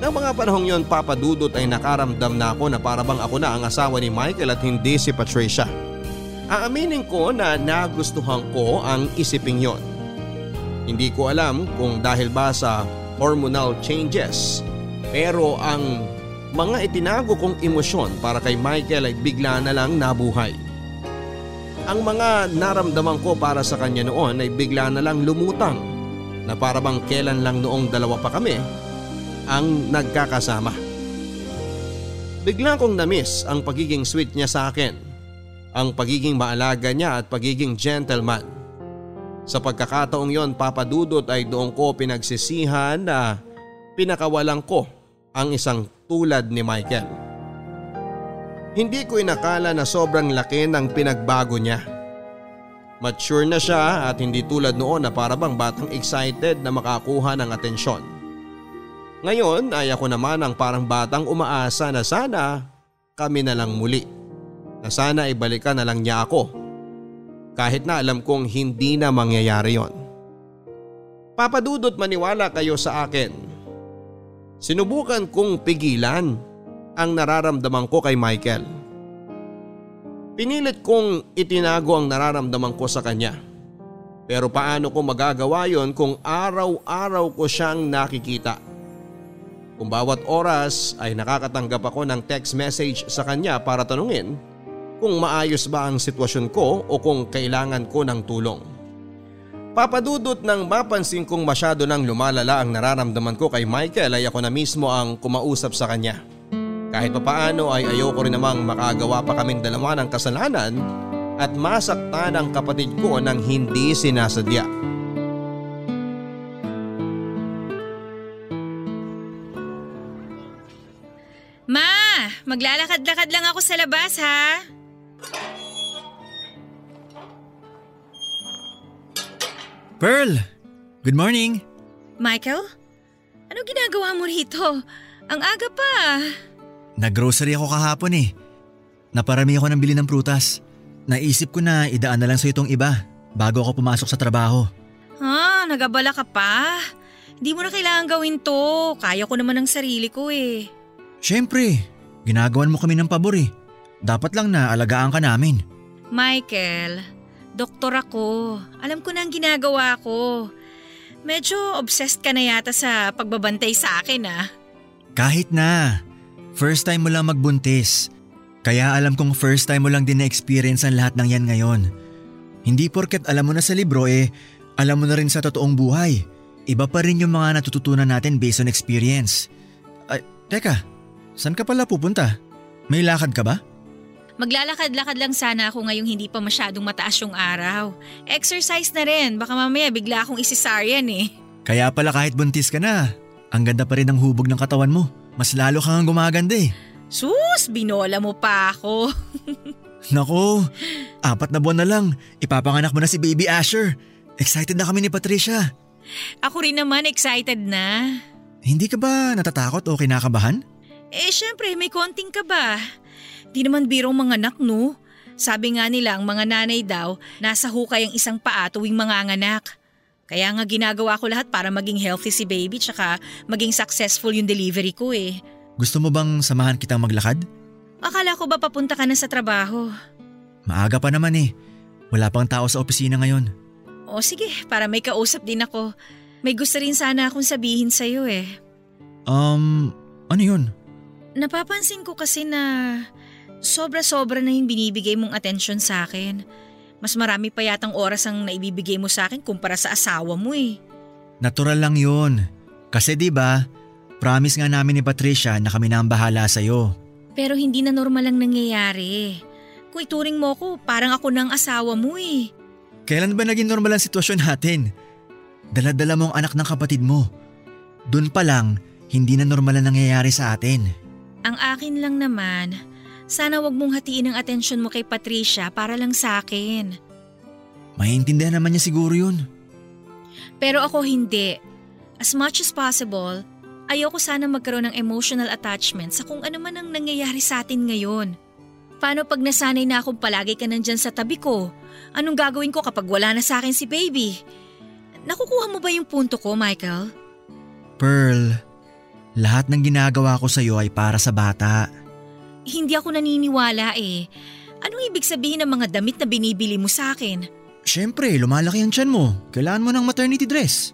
Nang mga panahong yon papadudot ay nakaramdam na ako na parabang ako na ang asawa ni Michael at hindi si Patricia. Aaminin ko na nagustuhan ko ang isiping yon. Hindi ko alam kung dahil ba sa hormonal changes pero ang mga itinago kong emosyon para kay Michael ay bigla na lang nabuhay. Ang mga naramdaman ko para sa kanya noon ay bigla na lang lumutang na para bang kailan lang noong dalawa pa kami ang nagkakasama. Bigla kong namiss ang pagiging sweet niya sa akin, ang pagiging maalaga niya at pagiging gentleman. Sa pagkakataong yon papadudot ay doon ko pinagsisihan na pinakawalan ko ang isang tulad ni Michael. Hindi ko inakala na sobrang laki ng pinagbago niya. Mature na siya at hindi tulad noon na parabang batang excited na makakuha ng atensyon. Ngayon ay ako naman ang parang batang umaasa na sana kami na lang muli. Na sana ibalikan na lang niya ako. Kahit na alam kong hindi na mangyayari yon. Papadudot maniwala kayo sa akin. Sinubukan kong pigilan ang nararamdaman ko kay Michael. Pinilit kong itinago ang nararamdaman ko sa kanya. Pero paano ko magagawa yon kung araw-araw ko siyang nakikita? Kung bawat oras ay nakakatanggap ako ng text message sa kanya para tanungin kung maayos ba ang sitwasyon ko o kung kailangan ko ng tulong. Papadudot nang mapansin kong masyado nang lumalala ang nararamdaman ko kay Michael ay ako na mismo ang kumausap sa kanya. Kahit papaano ay ayoko rin namang makagawa pa kaming dalawa ng kasalanan at masaktan ang kapatid ko nang hindi sinasadya. Maglalakad-lakad lang ako sa labas ha. Pearl, good morning. Michael, ano ginagawa mo rito? Ang aga pa. Naggrocery ako kahapon eh. Naparami ako ng bili ng prutas. Naisip ko na idaan na lang sa itong iba bago ako pumasok sa trabaho. Ah, nagabala ka pa? Hindi mo na kailangan gawin to. Kaya ko naman ng sarili ko eh. Siyempre, ginagawan mo kami ng pabor eh. Dapat lang na alagaan ka namin. Michael, doktor ako. Alam ko na ang ginagawa ko. Medyo obsessed ka na yata sa pagbabantay sa akin ah. Kahit na. First time mo lang magbuntis. Kaya alam kong first time mo lang din na-experience ang lahat ng yan ngayon. Hindi porket alam mo na sa libro eh, alam mo na rin sa totoong buhay. Iba pa rin yung mga natututunan natin based on experience. Ay, teka, saan ka pala pupunta? May lakad ka ba? Maglalakad-lakad lang sana ako ngayong hindi pa masyadong mataas yung araw. Exercise na rin, baka mamaya bigla akong isisaryan eh. Kaya pala kahit buntis ka na, ang ganda pa rin ng hubog ng katawan mo. Mas lalo kang gumaganda eh. Sus, binola mo pa ako. Nako, apat na buwan na lang, ipapanganak mo na si baby Asher. Excited na kami ni Patricia. Ako rin naman excited na. Hindi ka ba natatakot o kinakabahan? Eh syempre, may konting ka ba? Di naman birong mga anak no? Sabi nga nila ang mga nanay daw, nasa hukay ang isang paa tuwing mga anak. Kaya nga ginagawa ko lahat para maging healthy si baby tsaka maging successful yung delivery ko eh. Gusto mo bang samahan kitang maglakad? Akala ko ba papunta ka na sa trabaho? Maaga pa naman eh. Wala pang tao sa opisina ngayon. O sige, para may kausap din ako. May gusto rin sana akong sabihin sa'yo eh. Um, ano yun? Napapansin ko kasi na sobra-sobra na yung binibigay mong atensyon sa akin. Mas marami pa yatang oras ang naibibigay mo sa akin kumpara sa asawa mo eh. Natural lang yun. Kasi 'di ba, promise nga namin ni Patricia na kami na ang bahala sa iyo. Pero hindi na normal lang nangyayari. Kung ituring mo ko, parang ako ng asawa mo eh. Kailan ba naging normal ang sitwasyon natin? Daladala mo ang anak ng kapatid mo. Doon pa lang, hindi na normal ang nangyayari sa atin. Ang akin lang naman, sana wag mong hatiin ang atensyon mo kay Patricia para lang sa akin. Maintindihan naman niya siguro yun. Pero ako hindi. As much as possible, ayoko sana magkaroon ng emotional attachment sa kung ano man ang nangyayari sa atin ngayon. Paano pag nasanay na akong palagi ka nandyan sa tabi ko? Anong gagawin ko kapag wala na sa akin si baby? Nakukuha mo ba yung punto ko, Michael? Pearl, lahat ng ginagawa ko sa iyo ay para sa bata. Hindi ako naniniwala eh. Anong ibig sabihin ng mga damit na binibili mo sa akin? Siyempre, lumalaki ang tiyan mo. Kailangan mo ng maternity dress.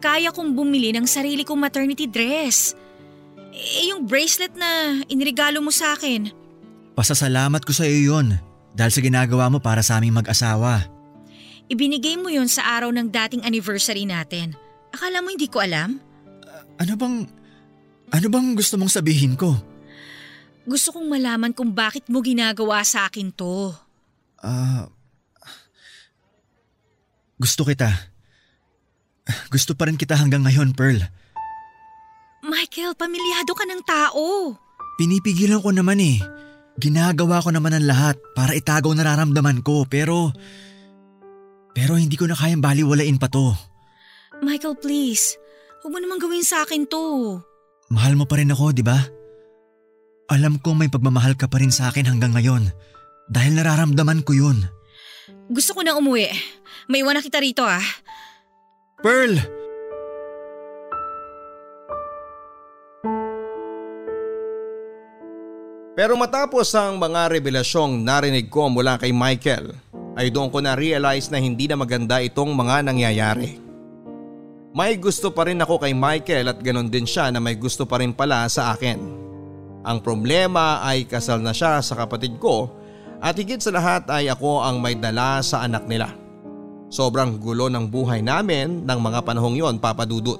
Kaya kong bumili ng sarili kong maternity dress. Eh yung bracelet na inregalo mo sa akin. Pasasalamat ko sa iyo yun dahil sa ginagawa mo para sa aming mag-asawa. Ibinigay mo yon sa araw ng dating anniversary natin. Akala mo hindi ko alam? Ano bang, ano bang gusto mong sabihin ko? Gusto kong malaman kung bakit mo ginagawa sa akin to. Ah, gusto kita. Gusto pa rin kita hanggang ngayon, Pearl. Michael, pamilyado ka ng tao. Pinipigilan ko naman eh. Ginagawa ko naman ang lahat para itagaw nararamdaman ko pero... Pero hindi ko na kayang baliwalain pa to. Michael, please. Huwag mo naman gawin sa akin to. Mahal mo pa rin ako, di ba? Alam kong may pagmamahal ka pa rin sa akin hanggang ngayon. Dahil nararamdaman ko yun. Gusto ko na umuwi. May iwan na kita rito ah. Pearl! Pero matapos ang mga revelasyong narinig ko mula kay Michael, ay doon ko na-realize na hindi na maganda itong mga nangyayari. May gusto pa rin ako kay Michael at ganon din siya na may gusto pa rin pala sa akin. Ang problema ay kasal na siya sa kapatid ko at higit sa lahat ay ako ang may dala sa anak nila. Sobrang gulo ng buhay namin ng mga panahong yon papadudot.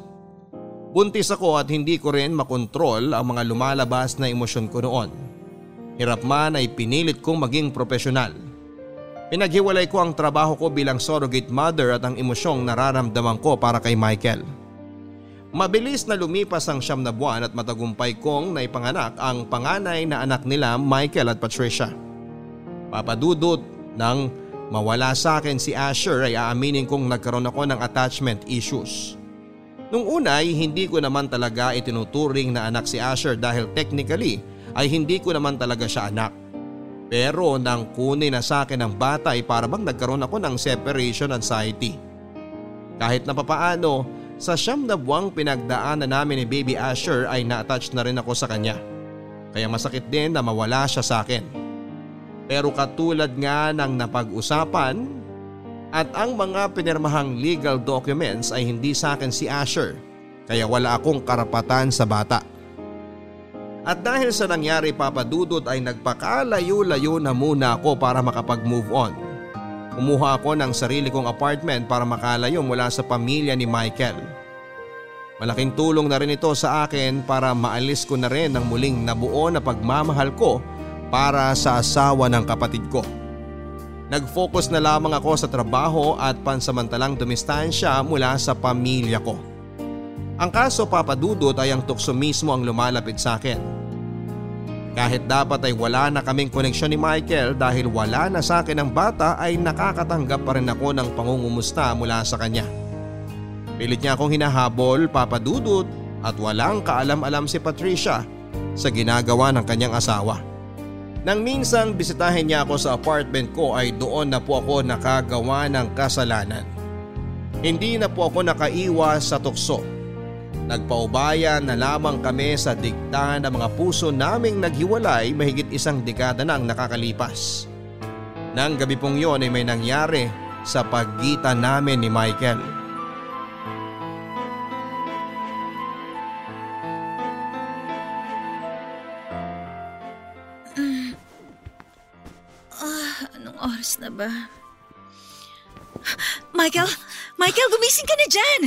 Buntis ako at hindi ko rin makontrol ang mga lumalabas na emosyon ko noon. Hirap man ay pinilit kong maging profesional. Pinaghiwalay ko ang trabaho ko bilang surrogate mother at ang emosyong nararamdaman ko para kay Michael. Mabilis na lumipas ang siyam na buwan at matagumpay kong naipanganak ang panganay na anak nila Michael at Patricia. Papadudot nang mawala sa akin si Asher ay aaminin kong nagkaroon ako ng attachment issues. Nung una ay hindi ko naman talaga itinuturing na anak si Asher dahil technically ay hindi ko naman talaga siya anak. Pero nang kunin na sa akin ang bata ay para bang nagkaroon ako ng separation anxiety. Kahit na papaano, sa siyam na buwang pinagdaanan namin ni Baby Asher ay na-attach na rin ako sa kanya. Kaya masakit din na mawala siya sa akin. Pero katulad nga ng napag-usapan at ang mga pinirmahang legal documents ay hindi sa akin si Asher kaya wala akong karapatan sa bata. At dahil sa nangyari papadudot ay nagpakalayo-layo na muna ako para makapag-move on. Kumuha ako ng sarili kong apartment para makalayo mula sa pamilya ni Michael. Malaking tulong na rin ito sa akin para maalis ko na rin ang muling nabuo na pagmamahal ko para sa asawa ng kapatid ko. Nag-focus na lamang ako sa trabaho at pansamantalang dumistansya mula sa pamilya ko. Ang kaso papadudot ay ang tukso mismo ang lumalapit sa akin. Kahit dapat ay wala na kaming koneksyon ni Michael dahil wala na sa akin ang bata ay nakakatanggap pa rin ako ng pangungumusta mula sa kanya. Pilit niya akong hinahabol, papadudot at walang kaalam-alam si Patricia sa ginagawa ng kanyang asawa. Nang minsang bisitahin niya ako sa apartment ko ay doon na po ako nakagawa ng kasalanan. Hindi na po ako nakaiwas sa tukso. Nagpaubaya na lamang kami sa dikta ng mga puso naming naghiwalay mahigit isang dekada nang nakakalipas. Nang gabi pong yon ay may nangyari sa pagitan namin ni Michael. oras na ba? Michael! Michael, gumising ka na dyan!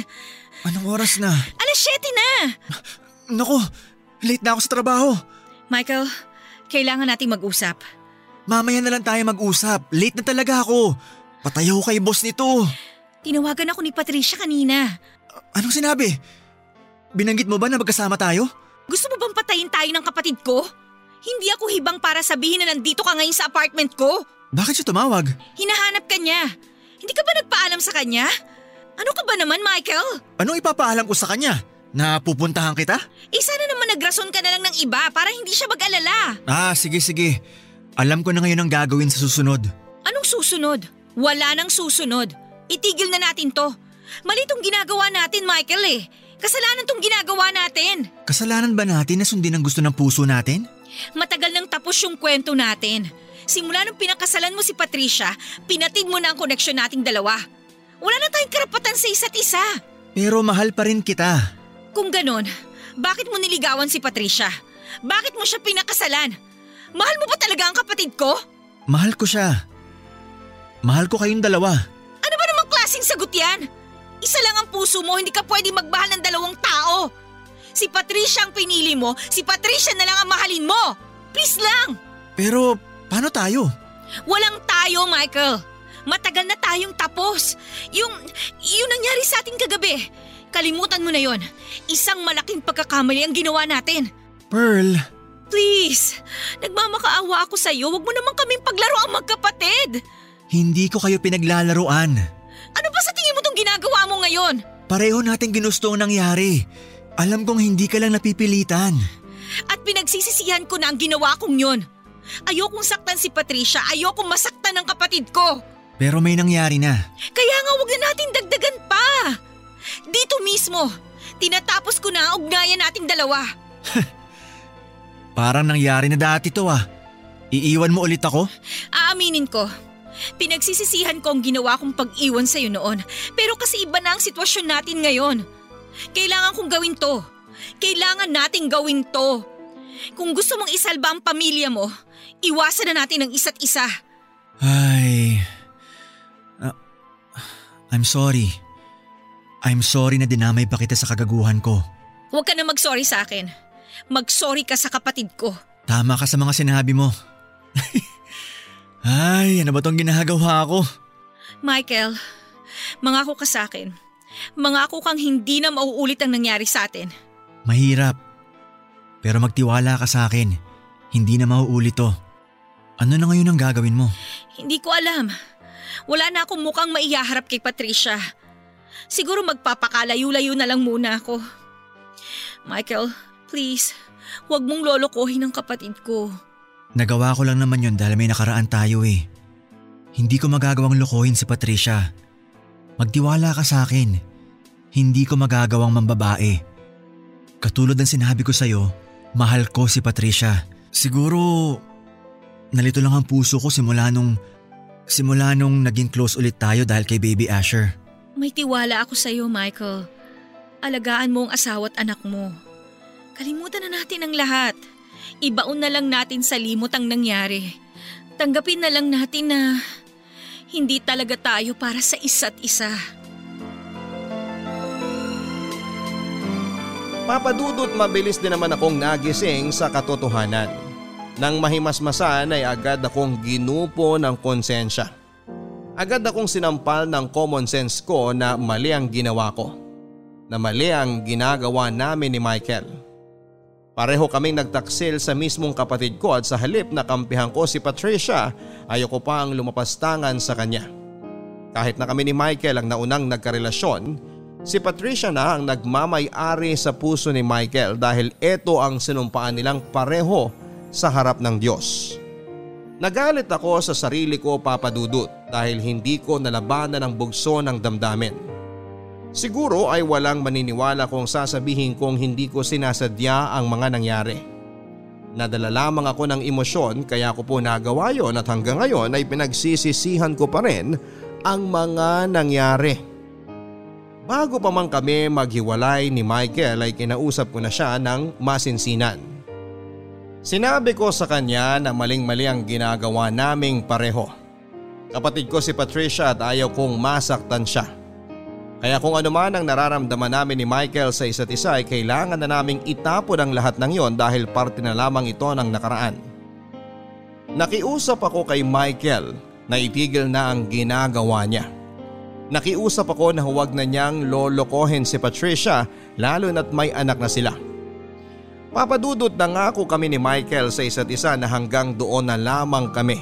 Anong oras na? Alas 7 na! Nako, late na ako sa trabaho. Michael, kailangan nating mag-usap. Mamaya na lang tayo mag-usap. Late na talaga ako. Patayo kay boss nito. Tinawagan ako ni Patricia kanina. Anong sinabi? Binanggit mo ba na magkasama tayo? Gusto mo bang patayin tayo ng kapatid ko? Hindi ako hibang para sabihin na nandito ka ngayon sa apartment ko. Bakit siya tumawag? Hinahanap ka niya. Hindi ka ba nagpaalam sa kanya? Ano ka ba naman, Michael? Anong ipapaalam ko sa kanya? Na pupuntahan kita? Eh sana naman nagrason ka na lang ng iba para hindi siya mag-alala. Ah, sige sige. Alam ko na ngayon ang gagawin sa susunod. Anong susunod? Wala nang susunod. Itigil na natin to. Mali tong ginagawa natin, Michael eh. Kasalanan tong ginagawa natin. Kasalanan ba natin na sundin ang gusto ng puso natin? Matagal nang tapos yung kwento natin. Simula nung pinakasalan mo si Patricia, pinatid mo na ang koneksyon nating dalawa. Wala na tayong karapatan sa isa't isa. Pero mahal pa rin kita. Kung ganon, bakit mo niligawan si Patricia? Bakit mo siya pinakasalan? Mahal mo ba talaga ang kapatid ko? Mahal ko siya. Mahal ko kayong dalawa. Ano ba namang klaseng sagot yan? Isa lang ang puso mo, hindi ka pwede magmahal ng dalawang tao. Si Patricia ang pinili mo, si Patricia na lang ang mahalin mo. Please lang! Pero Paano tayo? Walang tayo, Michael. Matagal na tayong tapos. Yung, yung nangyari sa ating kagabi. Kalimutan mo na yon. Isang malaking pagkakamali ang ginawa natin. Pearl. Please, nagmamakaawa ako sa iyo. Huwag mo naman kaming paglaro ang magkapatid. Hindi ko kayo pinaglalaroan. Ano ba sa tingin mo tong ginagawa mo ngayon? Pareho natin ginusto ang nangyari. Alam kong hindi ka lang napipilitan. At pinagsisisihan ko na ang ginawa kong yon. Ayokong saktan si Patricia, ayokong masaktan ng kapatid ko. Pero may nangyari na. Kaya nga wag na natin dagdagan pa. Dito mismo, tinatapos ko na ang ugnayan nating dalawa. Parang nangyari na dati to ah. Iiwan mo ulit ako? Aaminin ko. Pinagsisisihan ko ang ginawa kong pag-iwan sa'yo noon. Pero kasi iba na ang sitwasyon natin ngayon. Kailangan kong gawin to. Kailangan nating gawin to. Kung gusto mong isalba ang pamilya mo, iwasan na natin ang isa't isa. Ay... I'm sorry. I'm sorry na dinamay pa kita sa kagaguhan ko. Huwag ka na mag-sorry sa akin. Mag-sorry ka sa kapatid ko. Tama ka sa mga sinabi mo. Ay, ano ba tong ginagawa ko? Michael, mangako ka sa akin. Mangako kang hindi na mauulit ang nangyari sa atin. Mahirap. Pero magtiwala ka sa akin. Hindi na mauulit to. Ano na ngayon ang gagawin mo? Hindi ko alam. Wala na akong mukhang maiyaharap kay Patricia. Siguro magpapakalayo-layo na lang muna ako. Michael, please, huwag mong lolokohin ang kapatid ko. Nagawa ko lang naman yun dahil may nakaraan tayo eh. Hindi ko magagawang lokohin si Patricia. Magtiwala ka sa akin. Hindi ko magagawang mambabae. Katulad ng sinabi ko sa'yo, Mahal ko si Patricia. Siguro nalito lang ang puso ko simula nung simula nung naging close ulit tayo dahil kay baby Asher. May tiwala ako sa iyo, Michael. Alagaan mo ang asawa at anak mo. Kalimutan na natin ang lahat. Ibaon na lang natin sa limot ang nangyari. Tanggapin na lang natin na hindi talaga tayo para sa isa't isa. Papadudot mabilis din naman akong nagising sa katotohanan. Nang mahimasmasan ay agad akong ginupo ng konsensya. Agad akong sinampal ng common sense ko na mali ang ginawa ko. Na mali ang ginagawa namin ni Michael. Pareho kaming nagtaksil sa mismong kapatid ko at sa halip na kampihan ko si Patricia ayoko pa ang lumapastangan sa kanya. Kahit na kami ni Michael ang naunang nagkarelasyon, Si Patricia na ang nagmamay-ari sa puso ni Michael dahil ito ang sinumpaan nilang pareho sa harap ng Diyos. Nagalit ako sa sarili ko papadudot dahil hindi ko nalabanan ang bugso ng damdamin. Siguro ay walang maniniwala kung sasabihin kong hindi ko sinasadya ang mga nangyari. Nadala lamang ako ng emosyon kaya ko po nagawa yon at hanggang ngayon ay pinagsisisihan ko pa rin ang mga nangyari. Bago pa man kami maghiwalay ni Michael ay kinausap ko na siya ng masinsinan. Sinabi ko sa kanya na maling-mali ang ginagawa naming pareho. Kapatid ko si Patricia at ayaw kong masaktan siya. Kaya kung ano man ang nararamdaman namin ni Michael sa isa't isa ay kailangan na naming itapon ang lahat ng yon dahil parte na lamang ito ng nakaraan. Nakiusap ako kay Michael na itigil na ang ginagawa niya. Nakiusap ako na huwag na niyang lolokohin si Patricia lalo na't may anak na sila. Papadudot na nga ako kami ni Michael sa isa't isa na hanggang doon na lamang kami.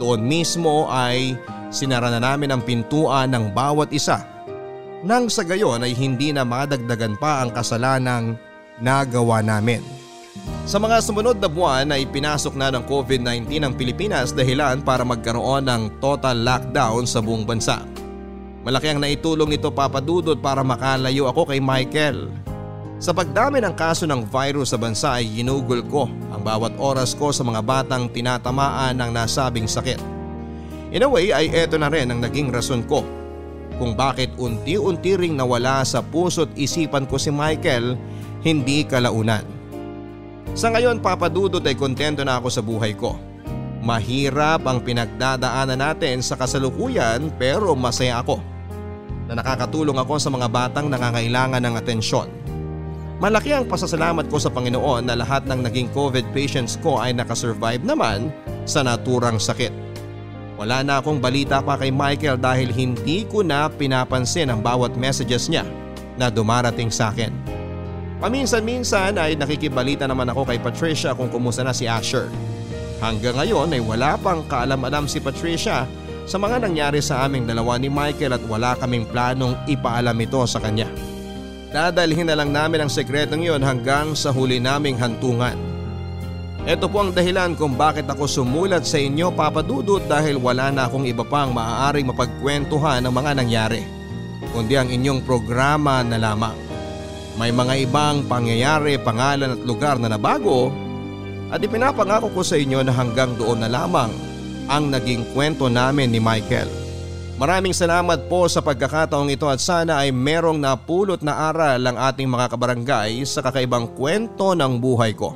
Doon mismo ay sinara na namin ang pintuan ng bawat isa. Nang sa gayon ay hindi na madagdagan pa ang kasalanang nagawa namin. Sa mga sumunod na buwan ay pinasok na ng COVID-19 ang Pilipinas dahilan para magkaroon ng total lockdown sa buong bansa. Malaki ang naitulong nito papadudot para makalayo ako kay Michael. Sa pagdami ng kaso ng virus sa bansa ay ginugol ko ang bawat oras ko sa mga batang tinatamaan ng nasabing sakit. In a way ay eto na rin ang naging rason ko kung bakit unti-unti ring nawala sa puso't isipan ko si Michael hindi kalaunan. Sa ngayon papadudot ay kontento na ako sa buhay ko. Mahirap ang pinagdadaanan natin sa kasalukuyan pero masaya ako na nakakatulong ako sa mga batang nangangailangan ng atensyon. Malaki ang pasasalamat ko sa Panginoon na lahat ng naging COVID patients ko ay nakasurvive naman sa naturang sakit. Wala na akong balita pa kay Michael dahil hindi ko na pinapansin ang bawat messages niya na dumarating sa akin. Paminsan-minsan ay nakikibalita naman ako kay Patricia kung kumusta na si Asher. Hanggang ngayon ay wala pang kaalam-alam si Patricia sa mga nangyari sa aming dalawa ni Michael at wala kaming planong ipaalam ito sa kanya. Dadalhin na lang namin ang sekretong yon hanggang sa huli naming hantungan. Ito po ang dahilan kung bakit ako sumulat sa inyo papadudot dahil wala na akong iba pang maaaring mapagkwentuhan ng mga nangyari. Kundi ang inyong programa na lamang. May mga ibang pangyayari, pangalan at lugar na nabago at ipinapangako ko sa inyo na hanggang doon na lamang ang naging kwento namin ni Michael. Maraming salamat po sa pagkakataong ito at sana ay merong napulot na aral ang ating mga kabarangay sa kakaibang kwento ng buhay ko.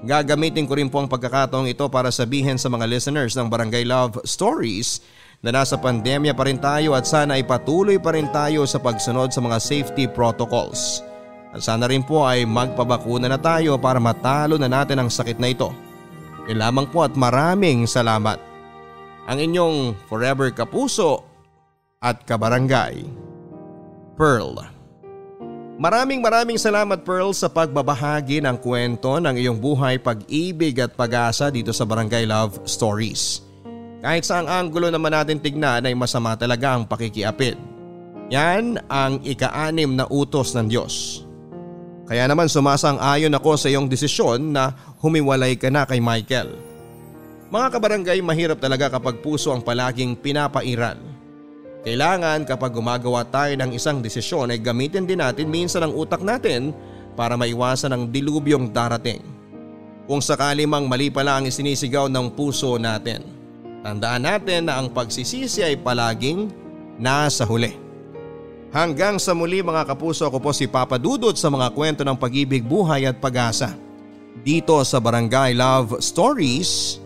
Gagamitin ko rin po ang pagkakataong ito para sabihin sa mga listeners ng Barangay Love Stories na nasa pandemya pa rin tayo at sana ay patuloy pa rin tayo sa pagsunod sa mga safety protocols. At sana rin po ay magpabakuna na tayo para matalo na natin ang sakit na ito. Yan po at maraming salamat. Ang inyong forever kapuso at kabarangay, Pearl. Maraming maraming salamat Pearl sa pagbabahagi ng kwento ng iyong buhay, pag-ibig at pag-asa dito sa Barangay Love Stories. Kahit sa ang anggulo naman natin tignan ay masama talaga ang pakikiapid. Yan ang ika-anim na utos ng Diyos. Kaya naman sumasang-ayon ako sa iyong desisyon na humiwalay ka na kay Michael. Mga kabarangay mahirap talaga kapag puso ang palaging pinapairal. Kailangan kapag gumagawa tayo ng isang desisyon ay gamitin din natin minsan ang utak natin para maiwasan ang dilubyong darating. Kung sakali mang mali pala ang isinisigaw ng puso natin, tandaan natin na ang pagsisisi ay palaging nasa huli. Hanggang sa muli mga kapuso ko po si Papa Dudot sa mga kwento ng pag-ibig, buhay at pag-asa. Dito sa Barangay Love Stories